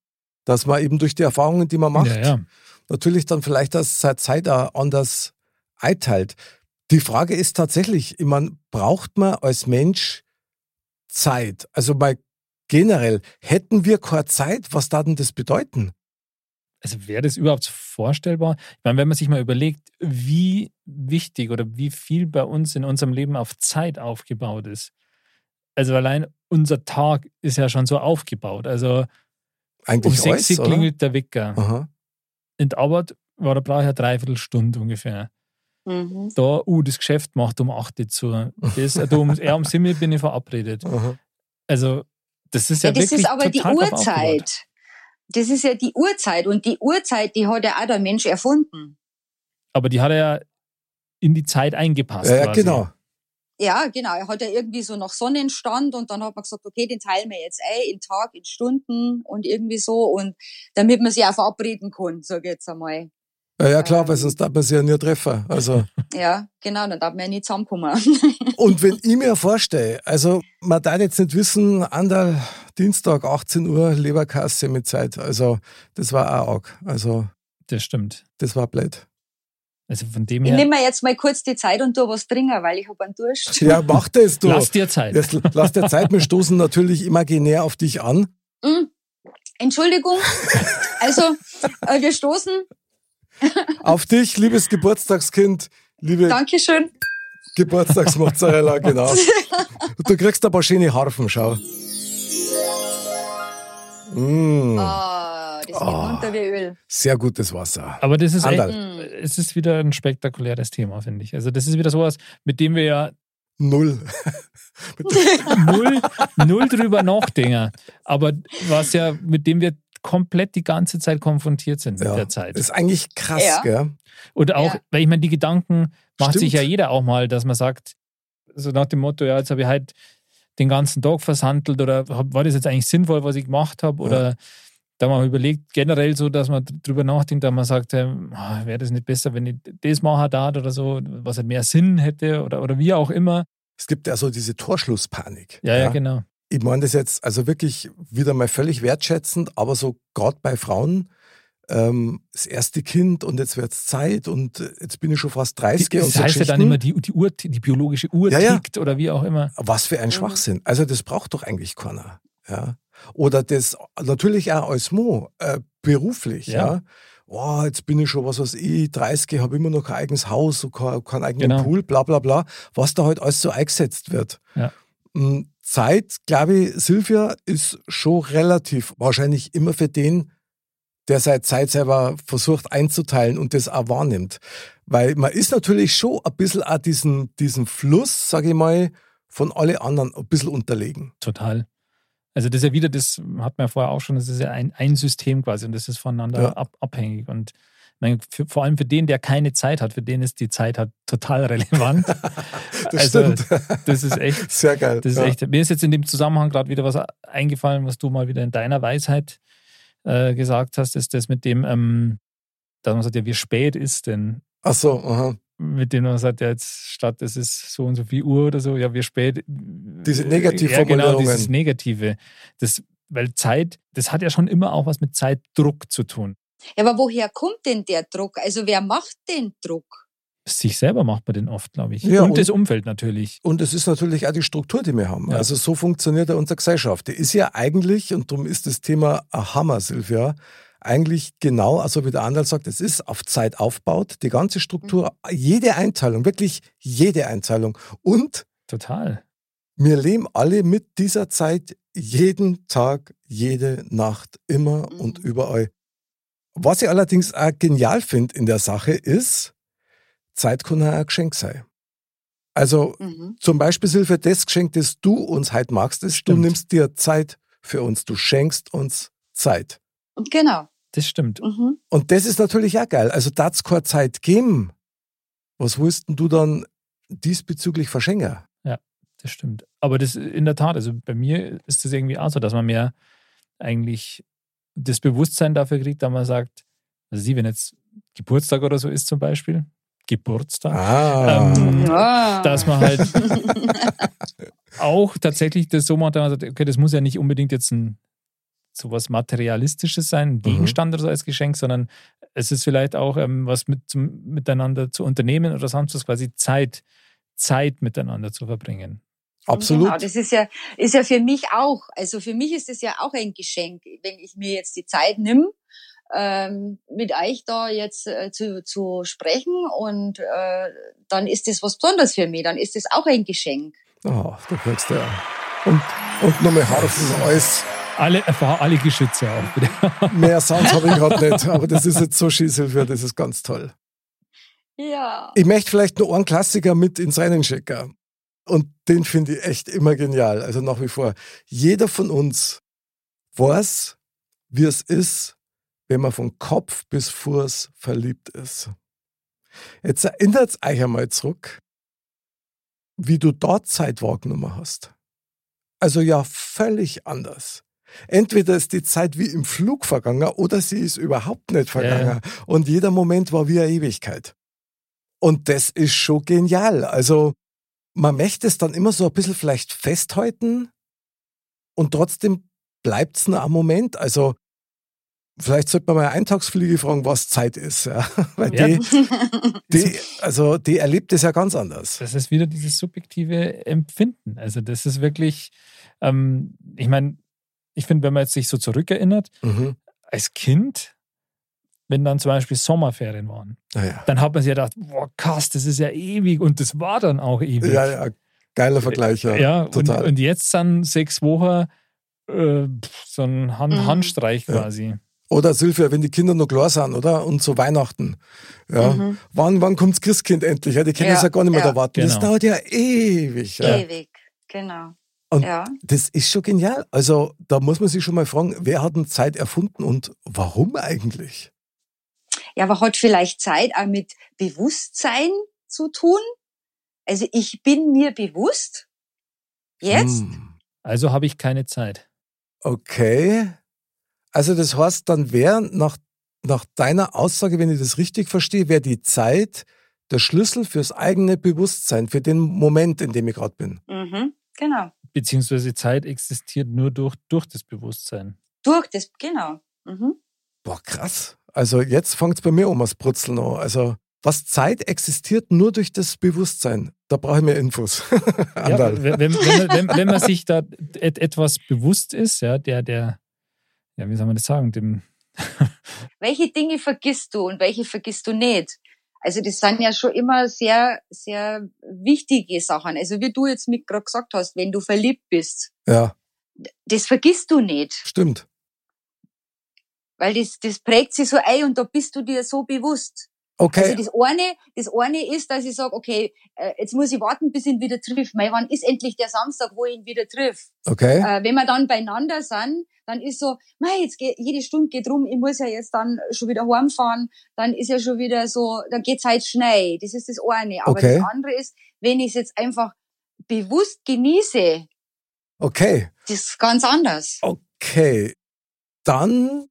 Dass man eben durch die Erfahrungen, die man macht, Ja, ja. natürlich dann vielleicht das seit Zeit auch anders einteilt. Die Frage ist tatsächlich, ich meine, braucht man als Mensch Zeit? Also mal generell, hätten wir keine Zeit, was da denn das bedeuten? Also wäre das überhaupt vorstellbar? Ich meine, wenn man sich mal überlegt, wie wichtig oder wie viel bei uns in unserem Leben auf Zeit aufgebaut ist. Also allein unser Tag ist ja schon so aufgebaut. Also um Eigentlich sechs alles, Uhr oder? klingelt der Wecker. Aha. In der Arbeit war da brauche ich eine Dreiviertelstunde ungefähr. Mhm. Da, uh, das Geschäft macht um 8 Uhr zu. Das, da um, ja, um 7 Uhr bin ich verabredet. Aha. Also, das ist ja, Ja, das wirklich ist aber die total drauf aufgebaut. Uhrzeit. Das ist ja die Uhrzeit und die Uhrzeit, die hat ja auch der Mensch erfunden. Aber die hat er ja in die Zeit eingepasst. Ja, quasi. genau. Ja, genau. Er hat ja irgendwie so nach Sonnenstand und dann hat man gesagt, okay, den teilen wir jetzt ein in Tag, in Stunden und irgendwie so und damit man sich auch verabreden kann, sag ich jetzt einmal. Ja, ja klar, weil Ähm. sonst darf man sich ja nie treffen. Also, Ja, genau, dann darf man ja nicht zusammenkommen. und wenn ich mir vorstelle, also man darf jetzt nicht wissen, Andal, Dienstag, 18 Uhr, Leberkasse mit Zeit. Also, das war auch arg. Also, Das stimmt. das war blöd. Also von dem Ich her, nehme mir jetzt mal kurz die Zeit und tu was trinken, weil ich hab einen Durst. Ja, mach das, du. lass dir Zeit. Jetzt lass dir Zeit, wir stoßen natürlich imaginär auf dich an. Mm. Entschuldigung. Also, äh, wir stoßen. Auf dich, liebes Geburtstagskind, liebe Dankeschön. Geburtstagsmozzarella, genau. Du kriegst ein paar schöne Harfen, schau. Mm, Ah, das geht Ah. runter wie Öl. sehr gutes Wasser. Aber das ist echt, es ist wieder ein spektakuläres Thema, finde ich. Also das ist wieder sowas, mit dem wir ja Null. null, null drüber nachdenken. Aber was ja, mit dem wir komplett die ganze Zeit konfrontiert sind mit Ja. der Zeit. Das ist eigentlich krass, Ja. gell? Und auch, Ja. weil ich meine, die Gedanken macht Stimmt. sich ja jeder auch mal, dass man sagt, so nach dem Motto, ja, jetzt habe ich halt den ganzen Tag versandelt oder war das jetzt eigentlich sinnvoll, was ich gemacht habe? Oder da mal überlegt, generell so, dass man drüber nachdenkt, dass man sagt, ähm, ah, wäre das nicht besser, wenn ich das machen da oder so, was halt mehr Sinn hätte oder, oder wie auch immer. Es gibt ja so diese Torschlusspanik. Ja, ja, genau. Ich meine das jetzt also wirklich wieder mal völlig wertschätzend, aber so gerade bei Frauen, ähm, das erste Kind und jetzt wird es Zeit und jetzt bin ich schon fast 30 Die, und das heißt ja dann immer, die, die Uhr, die biologische Uhr Ja, ja. tickt oder wie auch immer. Was für ein Schwachsinn. Also das braucht doch eigentlich keiner. Ja. Oder das natürlich auch als Mo, äh, beruflich, ja. Ja. Oh, jetzt bin ich schon, was weiß ich, 30, habe immer noch kein eigenes Haus, so kein, keinen eigenen Genau. Pool, bla bla bla, was da halt alles so eingesetzt wird. Ja. Zeit, glaube ich, Silvia, ist schon relativ wahrscheinlich immer für den, der seine Zeit selber versucht einzuteilen und das auch wahrnimmt. Weil man ist natürlich schon ein bisschen auch diesen, diesen Fluss, sage ich mal, von alle anderen ein bisschen unterlegen. Total. Also das ist ja wieder, das hat man ja vorher auch schon, das ist ja ein, ein System quasi und das ist voneinander Ja. ab, abhängig. Und meine, für, vor allem für den, der keine Zeit hat, für den ist die Zeit halt total relevant. Das also stimmt. das ist echt, Sehr geil. das ist ja. echt. Mir ist jetzt in dem Zusammenhang gerade wieder was eingefallen, was du mal wieder in deiner Weisheit äh, gesagt hast, ist das mit dem, ähm, dass man sagt, ja, wie spät ist denn? Ach so, aha. Mit dem man sagt, ja, jetzt statt es ist so und so viel Uhr oder so, ja, wie spät. Diese Ja, genau, Negativformulierungen. dieses Negative. Das, weil Zeit, das hat ja schon immer auch was mit Zeitdruck zu tun. Ja, aber woher kommt denn der Druck? Also wer macht den Druck? Sich selber macht man den oft, glaube ich. Ja, und, und- das Umfeld natürlich. Und es ist natürlich auch die Struktur, die wir haben. Ja. Also so funktioniert ja unsere Gesellschaft. Die ist ja eigentlich, und darum ist das Thema ein Hammer, Silvia, eigentlich genau, also wie der Anderl sagt, es ist auf Zeit aufbaut, die ganze Struktur, jede Einteilung, wirklich jede Einteilung. Und Total. wir leben alle mit dieser Zeit jeden Tag, jede Nacht, immer Mhm. und überall. Was ich allerdings auch genial finde in der Sache ist, Zeit kann auch ein Geschenk sein. Also Mhm. zum Beispiel, Silvia, das Geschenk, das du uns heute machst, ist, du nimmst dir Zeit für uns. Du schenkst uns Zeit. Und genau. Das stimmt. Mhm. Und das ist natürlich auch geil. Also, da es keine Zeit geben, was willst denn du dann diesbezüglich verschenken? Das stimmt. Aber das in der Tat, also bei mir ist das irgendwie auch so, dass man mehr eigentlich das Bewusstsein dafür kriegt, da man sagt, also sie, wenn jetzt Geburtstag oder so ist zum Beispiel, Geburtstag, Ah. Ähm, Ja. dass man halt auch tatsächlich das so macht, dass man sagt, okay, das muss ja nicht unbedingt jetzt ein sowas Materialistisches sein, ein Gegenstand oder so als Geschenk, sondern es ist vielleicht auch ähm, was mit, zum, miteinander zu unternehmen oder sonst was, quasi Zeit, Zeit miteinander zu verbringen. Absolut. Genau, das ist ja, ist ja für mich auch, also für mich ist es ja auch ein Geschenk, wenn ich mir jetzt die Zeit nimm, ähm, mit euch da jetzt äh, zu, zu sprechen und äh, dann ist das was Besonderes für mich, dann ist das auch ein Geschenk. Oh, da kriegst du ja. Und, und nochmal Harfen, alles. Alle, einfach alle Geschütze auch. bitte. Mehr Sounds habe ich gerade nicht, aber das ist jetzt so Silvia, das ist ganz toll. Ja. Ich möchte vielleicht noch einen Klassiker mit ins Rennen schicken. Und den finde ich echt immer genial. Also nach wie vor. Jeder von uns weiß, wie es ist, wenn man von Kopf bis Fuß verliebt ist. Jetzt erinnert euch einmal zurück, wie du dort Zeit wahrgenommen hast. Also ja, völlig anders. Entweder ist die Zeit wie im Flug vergangen oder sie ist überhaupt nicht vergangen. Und jeder Moment war wie eine Ewigkeit. Und das ist schon genial. Also man möchte es dann immer so ein bisschen vielleicht festhalten und trotzdem bleibt es nur am Moment. Also vielleicht sollte man mal eine Eintagsfliege fragen, was Zeit ist. Ja? Weil Ja. die, die, also die erlebt es ja ganz anders. Das ist wieder dieses subjektive Empfinden. Also das ist wirklich, ähm, ich meine, ich finde, wenn man jetzt sich so zurückerinnert, Mhm. als Kind, wenn dann zum Beispiel Sommerferien waren, Naja. dann hat man sich ja gedacht, boah, krass, das ist ja ewig und das war dann auch ewig. Ja, ja, geiler Vergleich. Ja, Ja, und, total. und jetzt dann sechs Wochen äh, so ein Hand Mhm. Handstreich Ja. quasi. Oder Silvia, wenn die Kinder noch klar sind, oder? Und zu Weihnachten. Ja. Mhm. Wann, wann kommt's Christkind endlich? Ja, die können Ja, es ja gar nicht mehr ja. erwarten. Das Genau. dauert ja ewig. Ja. Ewig, genau. Und Ja. das ist schon genial. Also da muss man sich schon mal fragen, wer hat denn Zeit erfunden und warum eigentlich? Ja, aber hat vielleicht Zeit auch mit Bewusstsein zu tun? Also ich bin mir bewusst, jetzt, Hm, Also habe ich keine Zeit. okay. Also das heißt, dann wäre nach, nach deiner Aussage, wenn ich das richtig verstehe, wäre die Zeit der Schlüssel fürs eigene Bewusstsein, für den Moment, in dem ich gerade bin. mhm, genau, Beziehungsweise Zeit existiert nur durch, durch das Bewusstsein. durch das, genau. Mhm. Boah, krass. Also jetzt fängt es bei mir um das Brutzeln an. Also was Zeit existiert nur durch das Bewusstsein. Da brauche ich mehr Infos. Ja, wenn, wenn, wenn, wenn man sich da et, etwas bewusst ist, ja, der, der, ja, wie soll man das sagen, dem, Welche Dinge vergisst du und welche vergisst du nicht? Also das sind ja schon immer sehr, sehr wichtige Sachen. Also wie du jetzt mit gerade gesagt hast, wenn du verliebt bist, ja, das vergisst du nicht. stimmt. Weil das, das prägt sich so ein und da bist du dir so bewusst. Okay. Also das eine, das eine ist, dass ich sage, okay, äh, jetzt muss ich warten, bis ich ihn wieder triff. Mei, wann ist endlich der Samstag, wo ich ihn wieder triff? okay. Äh, wenn wir dann beieinander sind, dann ist so, mei, jetzt geht, jede Stunde geht rum, ich muss ja jetzt dann schon wieder heimfahren, dann ist ja schon wieder so, dann geht's halt schnell. Das ist das eine. Aber Okay. das andere ist, wenn ich es jetzt einfach bewusst genieße, Okay. das ist ganz anders. Okay. Dann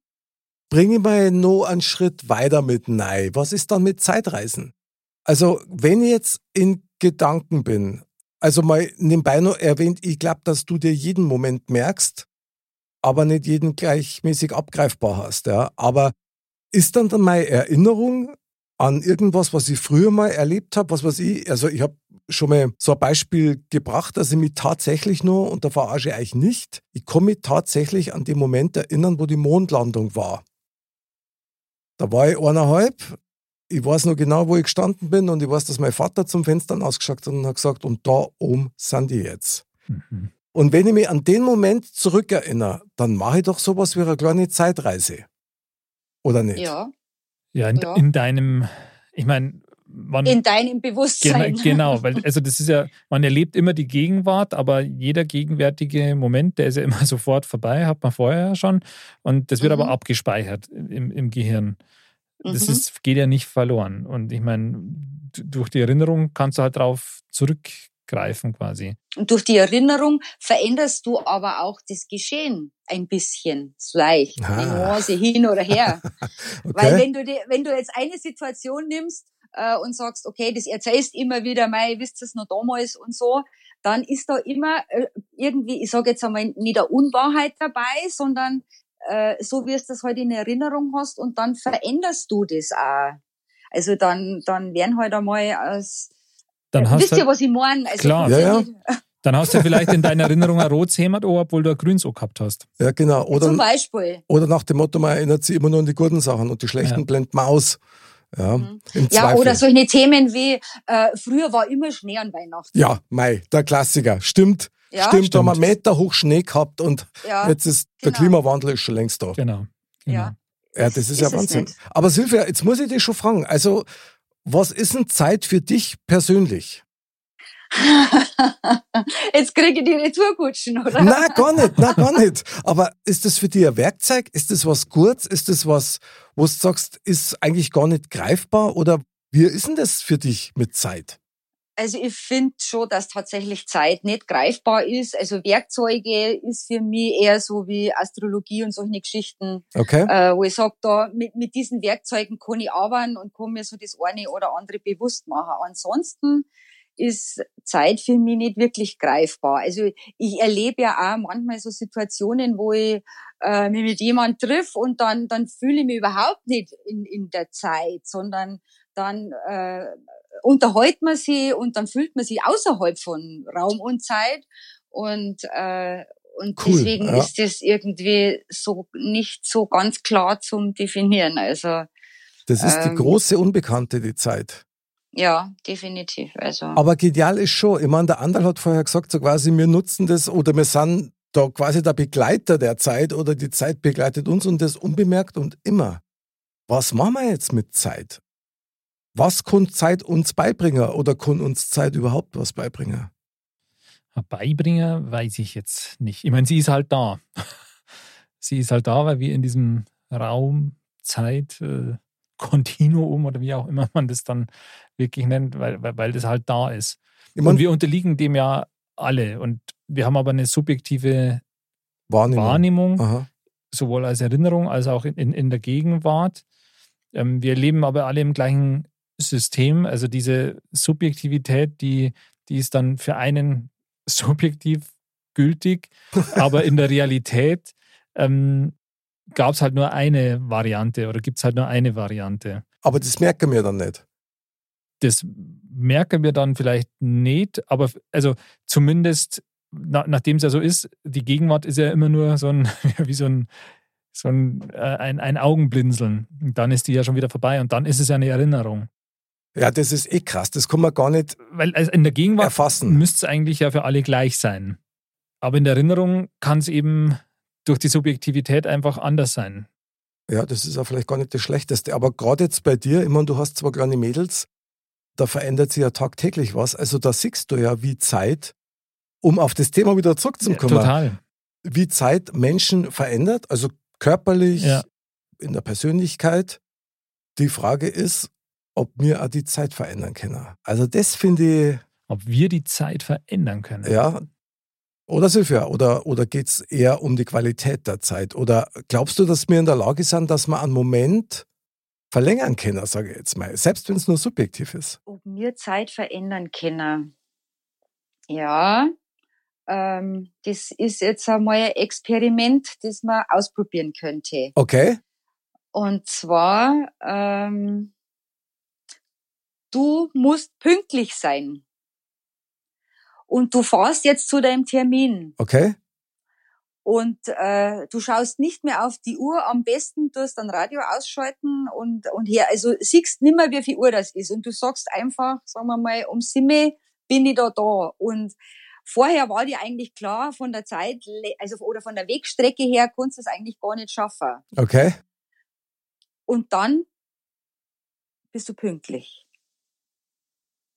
bringe mal noch einen Schritt weiter mit Nein. Was ist dann mit Zeitreisen? Also, wenn ich jetzt in Gedanken bin, also mal nebenbei noch erwähnt, ich glaube, dass du dir jeden Moment merkst, aber nicht jeden gleichmäßig abgreifbar hast. Ja? Aber ist dann, dann meine Erinnerung an irgendwas, was ich früher mal erlebt habe, was weiß ich, also ich habe schon mal so ein Beispiel gebracht, dass ich mich tatsächlich nur, und da verarsche ich euch nicht, ich kann mich tatsächlich an den Moment erinnern, wo die Mondlandung war. Da war ich eineinhalb, ich weiß noch genau, wo ich gestanden bin und ich weiß, dass mein Vater zum Fenster ausgeschaut hat und hat gesagt, und da oben sind die jetzt. Mhm. Und wenn ich mich an den Moment zurückerinnere, dann mache ich doch sowas wie eine kleine Zeitreise. Oder nicht? Ja, ja, in, Ja. in deinem, ich meine, man, in deinem Bewusstsein. Genau, genau, weil also das ist ja, man erlebt immer die Gegenwart, aber jeder gegenwärtige Moment, der ist ja immer sofort vorbei, hat man vorher ja schon. Und das wird Mhm. aber abgespeichert im, im Gehirn. Das Mhm. ist, geht ja nicht verloren. Und ich meine, durch die Erinnerung kannst du halt drauf zurückgreifen quasi. Und durch die Erinnerung veränderst du aber auch das Geschehen ein bisschen, leicht, Ah. die Nuance hin oder her. Okay. Weil wenn du, die, wenn du jetzt eine Situation nimmst äh, und sagst, okay, das erzählst immer wieder, mei, wisst ihr es noch damals und so, dann ist da immer äh, irgendwie, ich sage jetzt einmal, nicht eine Unwahrheit dabei, sondern äh, so wie es das heute in Erinnerung hast und dann veränderst du das auch. Also dann, dann werden halt einmal aus, Dann äh, hast wisst du ihr, was ich meine? Also Klar. Ja, ja. dann hast du vielleicht in deiner Erinnerung ein rotes Hemd, obwohl du ein grünes auch gehabt hast. ja, genau. Zum Oder, Beispiel. oder nach dem Motto, man erinnert sich immer nur an die guten Sachen und die schlechten Ja. blendet man aus. Ja, Mhm. Ja, oder solche Themen wie, äh, früher war immer Schnee an Weihnachten. Ja, Mai, der Klassiker. Stimmt. Ja, stimmt, da haben wir stimmt. Meter hoch Schnee gehabt und Ja, jetzt ist der genau. Klimawandel ist schon längst da. Genau. genau. Ja. Ja, das ist, Ist ja Wahnsinn. Aber Silvia, jetzt muss ich dich schon fragen. Also, was ist denn Zeit für dich persönlich? Jetzt kriege ich die Retourkutschen, oder? Na, gar nicht, na, gar nicht. Aber ist das für dich ein Werkzeug? Ist das was kurz? Ist das was, wo du sagst, ist eigentlich gar nicht greifbar? Oder wie ist denn das für dich mit Zeit? Also ich finde schon, dass tatsächlich Zeit nicht greifbar ist. Also Werkzeuge ist für mich eher so wie Astrologie und solche Geschichten, Okay? äh, wo ich sage, da mit, mit diesen Werkzeugen kann ich arbeiten und kann mir so das eine oder andere bewusst machen. Ansonsten ist Zeit für mich nicht wirklich greifbar. Also ich erlebe ja auch manchmal so Situationen, wo ich äh, mich mit jemand triff und dann, dann fühle ich mich überhaupt nicht in, in der Zeit, sondern dann äh, unterhält man sie und dann fühlt man sich außerhalb von Raum und Zeit und äh, und Cool, deswegen ja. ist das irgendwie so nicht so ganz klar zum definieren. Also Das ist die ähm, große Unbekannte, die Zeit. Ja, definitiv. Also Aber genial ist schon, ich meine, der Anderl hat vorher gesagt, so quasi, wir nutzen das oder wir sind da quasi der Begleiter der Zeit oder die Zeit begleitet uns und das unbemerkt und immer. Was machen wir jetzt mit Zeit? Was kann Zeit uns beibringen oder kann uns Zeit überhaupt was beibringen? Beibringe, weiß ich jetzt nicht. Ich meine, sie ist halt da. sie ist halt da, weil wir in diesem Raum, Zeit, äh, Kontinuum oder wie auch immer man das dann wirklich nennt, weil, weil, weil das halt da ist. Und wir unterliegen dem ja alle. Und wir haben aber eine subjektive Wahrnehmung, Wahrnehmung sowohl als Erinnerung als auch in, in, in der Gegenwart. Ähm, wir leben aber alle im gleichen System. Also diese Subjektivität, die, die ist dann für einen subjektiv gültig, aber in der Realität ähm, gab es halt nur eine Variante oder gibt es halt nur eine Variante. Aber das merken wir dann nicht. Das merken wir dann vielleicht nicht, aber also zumindest na, nachdem es ja so ist, die Gegenwart ist ja immer nur so ein, wie so ein, so ein, äh, ein, ein Augenblinzeln. Und dann ist die ja schon wieder vorbei und dann ist es ja eine Erinnerung. Ja, das ist eh krass. Das kann man gar nicht Weil also in der Gegenwart erfassen. müsste es eigentlich ja für alle gleich sein. Aber in der Erinnerung kann es eben durch die Subjektivität einfach anders sein. Ja, das ist auch vielleicht gar nicht das Schlechteste. Aber gerade jetzt bei dir, ich meine, du hast zwar kleine Mädels, da verändert sich ja tagtäglich was. Also da siehst du ja, wie Zeit, um auf das Thema wieder zurückzukommen, ja, total. wie Zeit Menschen verändert, also körperlich, ja. in der Persönlichkeit. Die Frage ist, ob wir auch die Zeit verändern können. Also das finde ich. Ob wir die Zeit verändern können. Ja. Oder Silvia, oder, oder geht es eher um die Qualität der Zeit? Oder glaubst du, dass wir in der Lage sind, dass wir einen Moment verlängern können, sage ich jetzt mal, selbst wenn es nur subjektiv ist? Ob wir Zeit verändern können? Ja, ähm, das ist jetzt einmal ein Experiment, das man ausprobieren könnte. Okay. Und zwar, ähm, du musst pünktlich sein. Und du fährst jetzt zu deinem Termin. Okay. Und äh, du schaust nicht mehr auf die Uhr, am besten tust dann Radio ausschalten und, und her, also siehst nimmer, wie viel Uhr das ist. Und du sagst einfach, sagen wir mal, um Simme bin ich da da. Und vorher war dir eigentlich klar, von der Zeit, also oder von der Wegstrecke her, konntest du es eigentlich gar nicht schaffen. Okay. Und dann bist du pünktlich.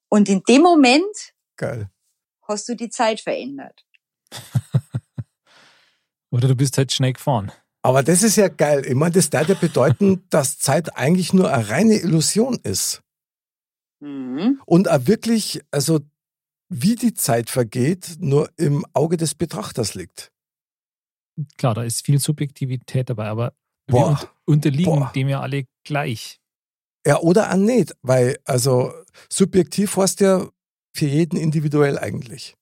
Und in dem Moment Geil. hast du die Zeit verändert. Oder du bist halt schnell gefahren. Aber das ist ja geil. Ich meine, das würde ja bedeuten, dass Zeit eigentlich nur eine reine Illusion ist. Mhm. Und auch wirklich, also wie die Zeit vergeht, nur im Auge des Betrachters liegt. Klar, da ist viel Subjektivität dabei, aber Boah. wir unterliegen Boah. dem ja alle gleich. Ja, oder auch nicht, weil also subjektiv heißt ja für jeden individuell eigentlich.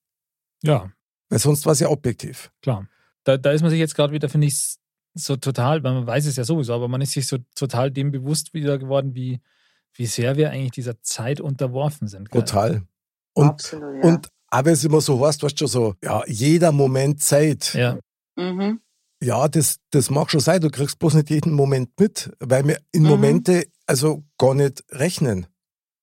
Ja. Weil sonst war es ja objektiv. Klar. Da, da ist man sich jetzt gerade wieder, finde ich, so total, weil man weiß es ja sowieso, aber man ist sich so total dem bewusst wieder geworden, wie, wie sehr wir eigentlich dieser Zeit unterworfen sind. Gell? Total. Und, Absolut, ja. und aber es immer so heißt, weißt du, so, ja, jeder Moment Zeit. Ja. Mhm. Ja, das, das mag schon sein, du kriegst bloß nicht jeden Moment mit, weil wir in mhm. Momente also gar nicht rechnen.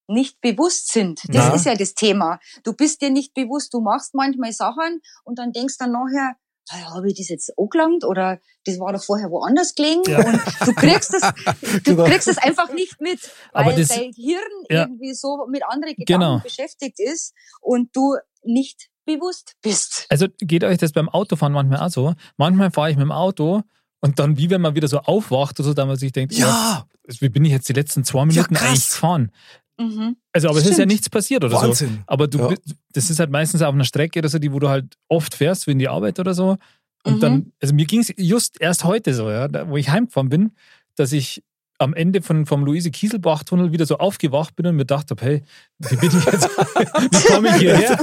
Nicht bewusst sind. Das Na. ist ja das Thema. Du bist dir nicht bewusst, du machst manchmal Sachen und dann denkst dann nachher, habe ich das jetzt angelangt oder das war doch vorher woanders gelegen ja. und du kriegst es, du kriegst es einfach nicht mit, weil das, dein Hirn ja. irgendwie so mit anderen Gedanken genau. beschäftigt ist und du nicht bewusst bist. Also geht euch das beim Autofahren manchmal auch so? Manchmal fahre ich mit dem Auto und dann, wie wenn man wieder so aufwacht oder so, da man sich denkt, ja, oh, wie bin ich jetzt die letzten zwei Minuten ja, eigentlich gefahren? Mhm. Also, aber es ist ja nichts passiert oder Wahnsinn. so. Aber du, ja. das ist halt meistens auf einer Strecke oder so, die, wo du halt oft fährst, wie in die Arbeit oder so. Und mhm. dann, also mir ging es just erst heute so, ja, wo ich heimgefahren bin, dass ich am Ende von, vom Luise-Kieselbach-Tunnel wieder so aufgewacht bin und mir gedacht habe, hey, wie bin ich jetzt, wie komme ich hierher?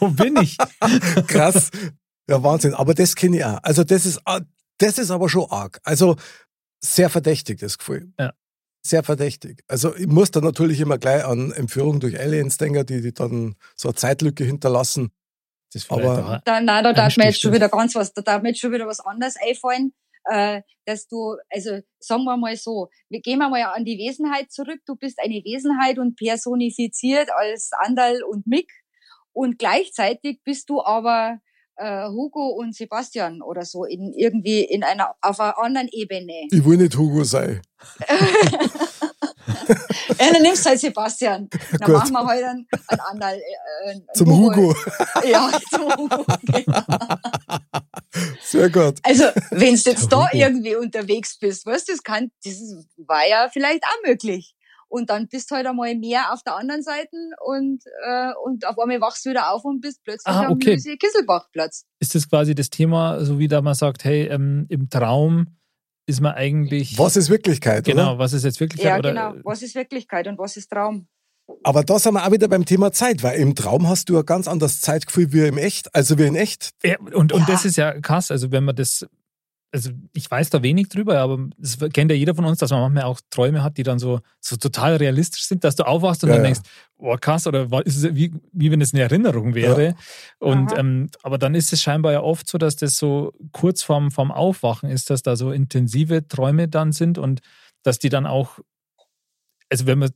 wo bin ich? Krass. Ja, Wahnsinn. Aber das kenne ich auch. Also das ist, das ist aber schon arg. Also sehr verdächtig, das Gefühl. Ja sehr verdächtig. Also ich muss da natürlich immer gleich an Entführung durch Aliens denken, die, die dann so eine Zeitlücke hinterlassen. Das aber da, nein, da darf mir jetzt schon wieder ganz was, da darf mir jetzt schon wieder was anderes einfallen, äh, dass du, also sagen wir mal so, wir gehen wir mal an die Wesenheit zurück. Du bist eine Wesenheit und personifiziert als Andal und Mick und gleichzeitig bist du aber äh, Hugo und Sebastian oder so in irgendwie in einer auf einer anderen Ebene. Ich will nicht Hugo sein. ja, dann nimmst du halt Sebastian. Dann Gut. machen wir halt einen, einen anderen. Äh, Zum Hugo. Ja, zum Hugo. Genau. Sehr gut. Also, wenn du jetzt da Hugo. irgendwie unterwegs bist, weißt du, das kann, das war ja vielleicht auch möglich. Und dann bist du halt einmal mehr auf der anderen Seite und, äh, und auf einmal wachst du wieder auf und bist plötzlich Ah, am okay. Lucy Kisselbachplatz. Ist das quasi das Thema, so wie da man sagt, hey, ähm, im Traum ist man eigentlich. Was ist Wirklichkeit, Genau, oder? was ist jetzt wirklich Ja, oder, genau. Was ist Wirklichkeit und was ist Traum? Aber da sind wir auch wieder beim Thema Zeit, weil im Traum hast du ein ganz anderes Zeitgefühl wie im Echt, also wie in Echt. Ja, und, und Ja. das ist ja krass, also wenn man das, also ich weiß da wenig drüber, aber das kennt ja jeder von uns, dass man manchmal auch Träume hat, die dann so, so total realistisch sind, dass du aufwachst und Ja, dann ja. denkst, oh krass, oder ist es wie, wie wenn es eine Erinnerung wäre. Und Aha. ähm, aber dann ist es scheinbar ja oft so, dass das so kurz vorm, vorm Aufwachen ist, dass da so intensive Träume dann sind und dass die dann auch, also wenn man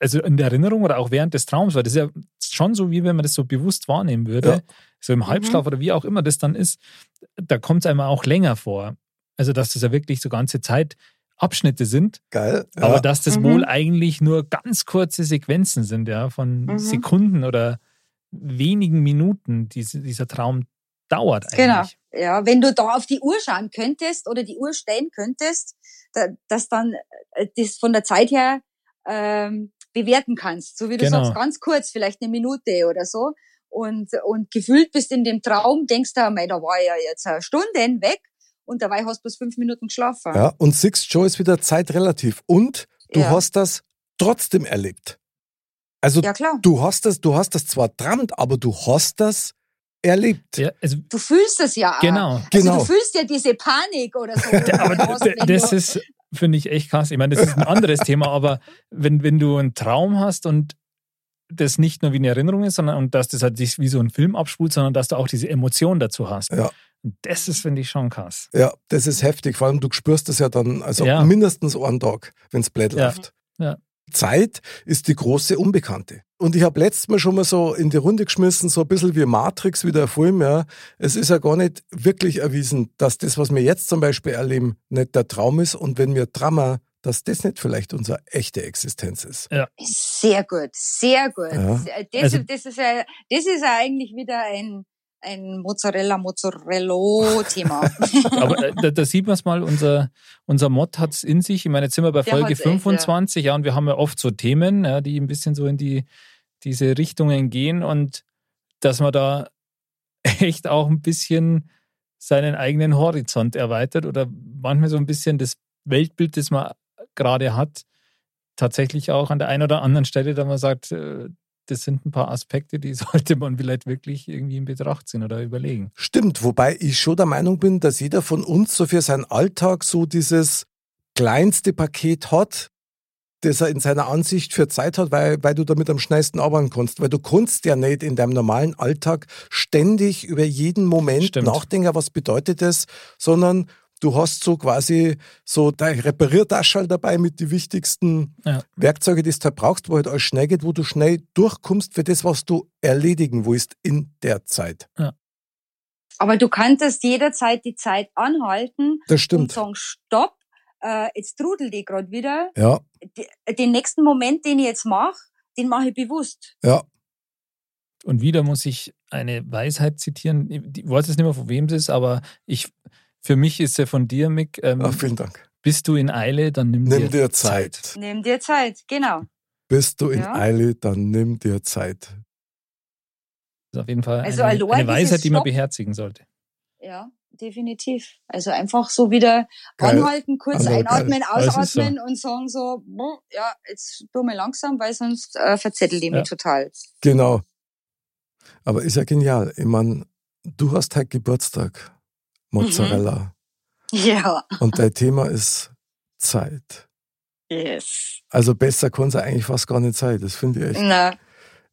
also in der Erinnerung oder auch während des Traums, weil das ist ja schon so, wie wenn man das so bewusst wahrnehmen würde, Ja. so im Halbschlaf oder wie auch immer das dann ist, da kommt es einem auch länger vor. Also, dass das ja wirklich so ganze Zeitabschnitte sind, Geil. Ja. aber dass das Mhm. wohl eigentlich nur ganz kurze Sequenzen sind, ja, von Mhm. Sekunden oder wenigen Minuten, diese, dieser Traum dauert Genau. eigentlich. Ja, wenn du da auf die Uhr schauen könntest oder die Uhr stellen könntest, da, dass dann äh, das von der Zeit her ähm, bewerten kannst. So wie du Genau. sagst, ganz kurz, vielleicht eine Minute oder so. Und, und gefühlt bist in dem Traum, denkst du, mei, da war ja jetzt eine Stunde weg und dabei hast du bloß fünf Minuten geschlafen. ja, und Six Joe ist wieder zeitrelativ. Und du Ja. hast das trotzdem erlebt. Also Ja, klar. du hast das, du hast das zwar trammt, aber du hast das erlebt. Ja, also, Du fühlst es ja auch. genau. Also Genau. du fühlst ja diese Panik oder so. Aber d- wenn das ist, finde ich, echt krass. Ich meine, das ist ein anderes Thema, aber wenn, wenn du einen Traum hast und das nicht nur wie eine Erinnerung ist, sondern und dass das halt sich wie so ein Film abspult, sondern dass du auch diese Emotion dazu hast. Ja. Das ist, finde ich, schon krass. Ja, das ist heftig. Vor allem, du spürst das ja dann, also Ja. mindestens einen Tag, wenn es blöd Ja. läuft. Ja. Zeit ist die große Unbekannte. Und ich habe letztes Mal schon mal so in die Runde geschmissen, so ein bisschen wie Matrix, wie der Film, ja. Es ist ja gar nicht wirklich erwiesen, dass das, was wir jetzt zum Beispiel erleben, nicht der Traum ist. Und wenn wir Drama, dass das nicht vielleicht unsere echte Existenz ist. Sehr gut, sehr gut. Ja. Das, Also- das, ist ja, das ist ja eigentlich wieder ein, ein Mozzarella Mozzarella-Thema. Aber äh, da, da sieht man es mal, unser, unser Mod hat es in sich. Ich meine, jetzt sind wir bei Folge hat's echt, ja. 25, ja. und wir haben ja oft so Themen, ja, die ein bisschen so in die, diese Richtungen gehen und dass man da echt auch ein bisschen seinen eigenen Horizont erweitert oder manchmal so ein bisschen das Weltbild, das man gerade hat, tatsächlich auch an der einen oder anderen Stelle, da man sagt, äh, das sind ein paar Aspekte, die sollte man vielleicht wirklich irgendwie in Betracht ziehen oder überlegen. Stimmt, wobei ich schon der Meinung bin, dass jeder von uns so für seinen Alltag so dieses kleinste Paket hat, das er in seiner Ansicht für Zeit hat, weil, weil du damit am schnellsten arbeiten kannst. Weil du kannst ja nicht in deinem normalen Alltag ständig über jeden Moment Stimmt. nachdenken, was bedeutet das, sondern du hast so quasi so dein Repariertaschel dabei mit die wichtigsten Ja. Werkzeuge, die du halt brauchst, wo halt alles schnell geht, wo du schnell durchkommst für das, was du erledigen willst in der Zeit. Aber du kannst jederzeit die Zeit anhalten Das und stimmt. sagen, stopp, äh, jetzt trudel die gerade wieder. Ja, Den nächsten Moment, den ich jetzt mache, den mache ich bewusst. ja. Und wieder muss ich eine Weisheit zitieren. Ich weiß jetzt nicht mehr, von wem es ist, aber ich, für mich ist sie von dir, Mick. Ähm, Ah, vielen Dank. bist du in Eile, dann nimm, Nimm dir Zeit. Nimm dir Zeit, genau. Bist du in Ja. Eile, dann nimm dir Zeit. Das ist auf jeden Fall Also eine, allein eine Weisheit, die man Stopp- beherzigen sollte. Ja, definitiv. Also einfach so wieder Geil. anhalten, kurz Also, einatmen, geil. Ausatmen und sagen so, boah, ja, jetzt tu mal langsam, weil sonst äh, verzettel ich mich Ja. total. Genau. Aber ist ja genial. Ich meine, du hast heute Geburtstag, Mozzarella. Ja. Und dein Thema ist Zeit. Yes. Also besser kann es eigentlich fast gar nicht sein. Das finde ich echt Na,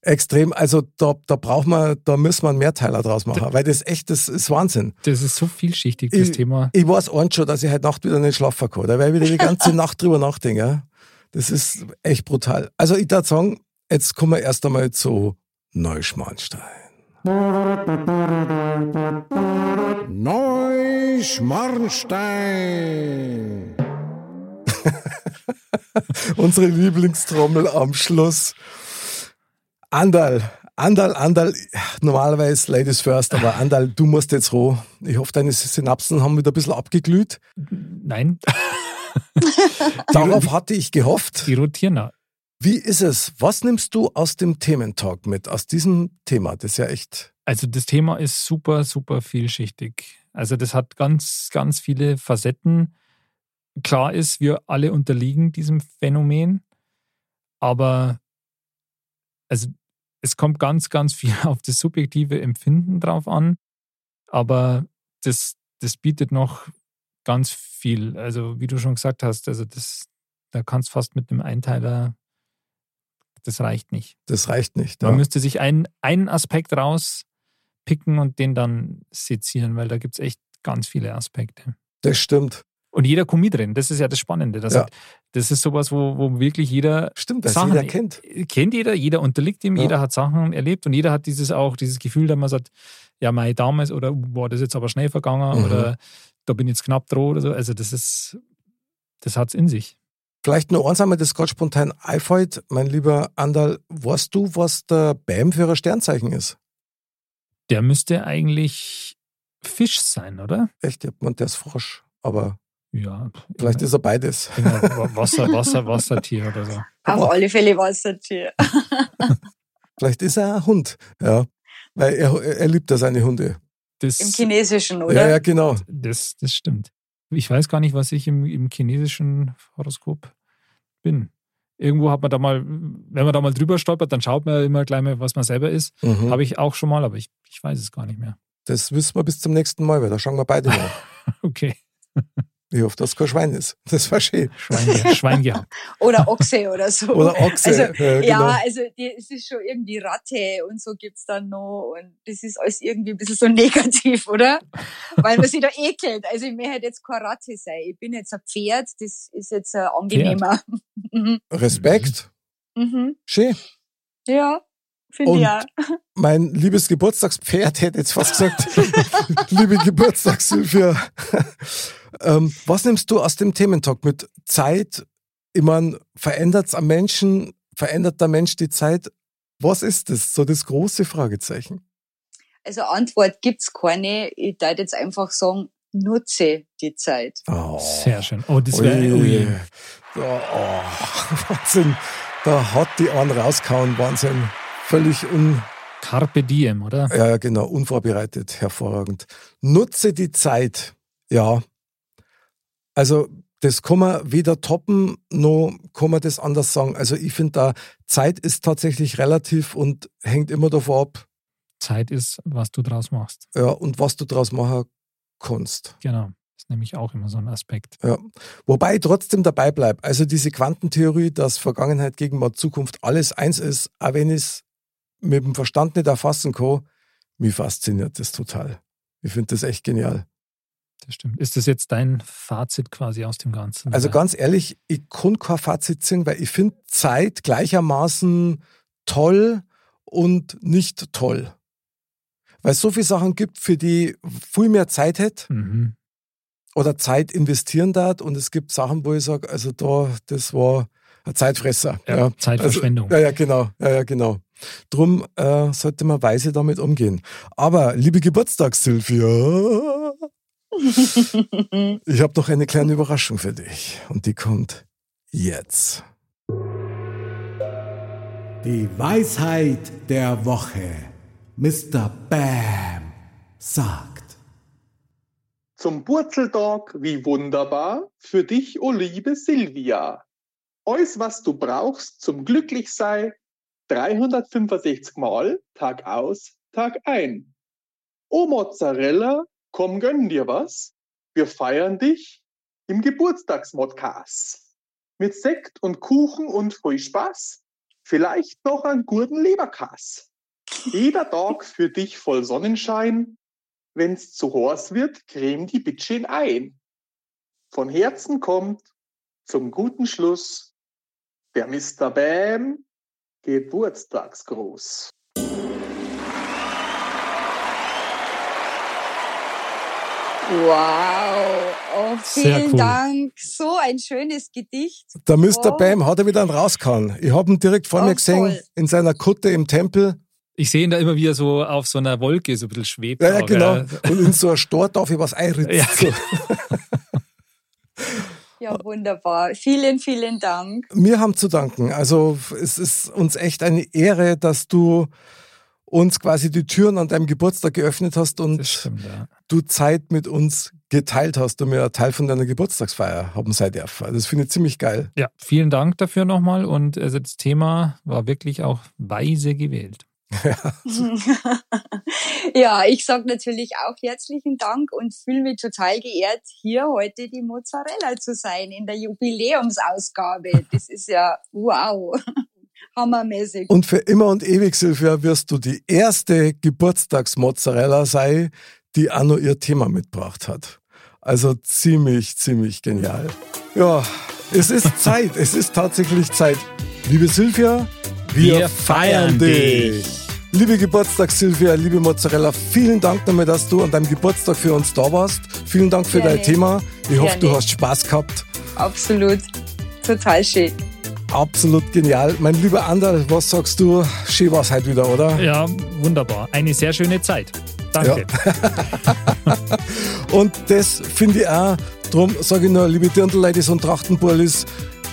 extrem. Also da, da braucht man, da müssen wir einen Mehrteiler draus machen, weil das echt, das ist Wahnsinn. Das ist so vielschichtig, das Ich- Thema. Ich weiß eins schon, dass ich heute Nacht wieder nicht schlafen kann. Da werde ich wieder die ganze Nacht drüber nachdenken. Das ist echt brutal. Also ich würde sagen, jetzt kommen wir erst einmal zu Neuschmarnstein. Neuschmarnstein. Unsere Lieblingstrommel am Schluss. Andal, Andal, Andal, normalerweise Ladies first, aber Andal, du musst jetzt roh. Ich hoffe, deine Synapsen haben wieder ein bisschen abgeglüht. Nein, Darauf hatte ich gehofft. die rotieren da. Wie ist es? Was nimmst du aus dem Thementalk mit, aus diesem Thema? Das ist ja echt. Also das Thema ist super, super vielschichtig. Also das hat ganz, ganz viele Facetten. Klar ist, wir alle unterliegen diesem Phänomen, aber also es kommt ganz, ganz viel auf das subjektive Empfinden drauf an, aber das, das bietet noch ganz viel. Also wie du schon gesagt hast, also das, da kannst fast mit einem Einteiler, das reicht nicht. Das reicht nicht. Man Ja. müsste sich einen, einen Aspekt rauspicken und den dann sezieren, weil da gibt es echt ganz viele Aspekte. Das stimmt. Und jeder kommt mit drin, das ist ja das Spannende. Das, Ja. hat, das ist sowas, wo, wo wirklich jeder Stimmt, weil Sachen jeder kennt. kennt jeder, jeder unterliegt ihm, Ja. jeder hat Sachen erlebt und jeder hat dieses auch, dieses Gefühl, dass man sagt, ja, mein damals oder boah, das ist jetzt aber schnell vergangen Mhm. oder da bin ich jetzt knapp droh oder so. Also das ist, das hat es in sich. Vielleicht nur eins einmal, das gerade spontan einfällt. Mein lieber Andal, weißt du, was der BAM für ein Sternzeichen ist? Der müsste eigentlich Fisch sein, oder? Echt, ich der ist Frosch. Aber Ja. vielleicht ist er beides. Wasser, Wasser, Wassertier oder so. Auf alle Fälle Wassertier. Vielleicht ist er ein Hund. Ja. Weil er, er liebt ja seine Hunde. Das, Im Chinesischen, oder? Ja, ja, genau. das, das stimmt. Ich weiß gar nicht, was ich im, im chinesischen Horoskop bin. Irgendwo hat man da mal, wenn man da mal drüber stolpert, dann schaut man immer gleich mal, was man selber ist. Mhm. Habe ich auch schon mal, aber ich, ich weiß es gar nicht mehr. Das wissen wir bis zum nächsten Mal, weil da schauen wir beide nach. Okay, Ich hoffe, dass es kein Schwein ist. Das war schön. Schwein, Schwein gehabt. Oder Ochse oder so. Oder Ochse. Also, ja, genau. Ja, also die, es ist schon irgendwie Ratte und so gibt's dann noch und das ist alles irgendwie ein bisschen so negativ, oder? Weil man sich da ekelt. Also ich möchte jetzt keine Ratte sein. Ich bin jetzt ein Pferd, das ist jetzt äh, angenehmer. Respekt. Mhm. Schön. Ja, finde Und- ich auch. Mein liebes Geburtstagspferd hätte jetzt fast gesagt, liebe Geburtstagshilfe. Ähm, was nimmst du aus dem Thementalk mit Zeit? Ich meine, verändert's am Menschen? Verändert der Mensch die Zeit? Was ist das? So das große Fragezeichen. Also Antwort gibt's keine. Ich darf jetzt einfach sagen, nutze die Zeit. Oh. Sehr schön. Oh, das wäre. Oh oh, Wahnsinn. Da hat die einen rausgehauen. Wahnsinn. Völlig un, Carpe diem, oder? ja, genau, unvorbereitet. Hervorragend. Nutze die Zeit. Ja. Also, das kann man weder toppen, noch kann man das anders sagen. Also, ich finde da, Zeit ist tatsächlich relativ und hängt immer davon ab, Zeit ist, was du draus machst. ja, und was du draus machen kannst. Genau. Das ist nämlich auch immer so ein Aspekt. Ja. Wobei ich trotzdem dabei bleibe. Also diese Quantentheorie, dass Vergangenheit, Gegenwart, Zukunft alles eins ist, auch wenn ich es mit dem Verstand nicht erfassen kann, mich fasziniert das total. Ich finde das echt genial. Das stimmt. Ist das jetzt dein Fazit quasi aus dem Ganzen? Also ganz ehrlich, ich kann kein Fazit ziehen, weil ich finde Zeit gleichermaßen toll und nicht toll. Weil es so viele Sachen gibt, für die viel mehr Zeit hätte Mhm. oder Zeit investieren darf und es gibt Sachen, wo ich sage, also da, das war ein Zeitfresser. Ja, Zeitverschwendung. Also, ja, ja, genau, ja, ja, genau. Drum äh, sollte man weise damit umgehen. Aber, liebe Geburtstagssylvia, ich habe noch eine kleine Überraschung für dich und die kommt jetzt. Die Weisheit der Woche. Mr. Bam sagt. Zum Burzeltag, wie wunderbar, für dich, o liebe Silvia. Alles, was du brauchst zum Glücklichsein, 365 Mal, Tag aus, Tag ein. O Mozzarella, komm, gönn dir was. Wir feiern dich im Geburtstagsmodcast. Mit Sekt und Kuchen und viel Spaß. Vielleicht noch einen guten Leberkass. Jeder Tag für dich voll Sonnenschein. Wenn's zu heiß wird, creme die Bitchen ein. Von Herzen kommt zum guten Schluss der Mr. Bam Geburtstagsgruß. Wow, oh, vielen cool. Dank. So ein schönes Gedicht. Der Mr. Oh. Bam hat er wieder einen rausgehauen. Ich habe ihn direkt vor Oh, mir gesehen, toll. in seiner Kutte im Tempel. Ich sehe ihn da immer wieder so auf so einer Wolke, so ein bisschen schwebt. Ja, ja genau. ja. Und in so einer Stor darf ich was einritzen. Ja, So. Ja, wunderbar. Vielen, vielen Dank. Wir haben zu danken. Also es ist uns echt eine Ehre, dass du uns quasi die Türen an deinem Geburtstag geöffnet hast und stimmt, ja. du Zeit mit uns geteilt hast und wir Teil von deiner Geburtstagsfeier haben sein dürfen. Also Das finde ich ziemlich geil. Ja, vielen Dank dafür nochmal. Und also das Thema war wirklich auch weise gewählt. ja, ich sage natürlich auch herzlichen Dank und fühle mich total geehrt, hier heute die Mozzarella zu sein in der Jubiläumsausgabe. Das ist ja wow, hammermäßig. Und für immer und ewig, Silvia, wirst du die erste Geburtstagsmozzarella sein, die auch noch ihr Thema mitgebracht hat. Also ziemlich, ziemlich genial. Ja, es ist Zeit. Es ist tatsächlich Zeit. Liebe Silvia, wir, Wir feiern feiern dich. dich. Liebe Geburtstags-Silvia, liebe Mozzarella, vielen Dank nochmal, dass du an deinem Geburtstag für uns da warst. Vielen Dank für Gerne. dein Thema. Ich hoffe, du Gerne. hast Spaß gehabt. Absolut, total schön. Absolut genial. Mein lieber Ander, was sagst du? Schön war's heute wieder, oder? Ja, wunderbar. Eine sehr schöne Zeit. Danke. Und das finde ich auch, darum sage ich nur, liebe Dirndl-Ladies und Trachtenburlis,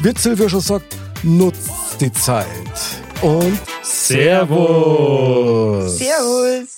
wie Silvia schon sagt, nutzt die Zeit. Und Servus. Servus.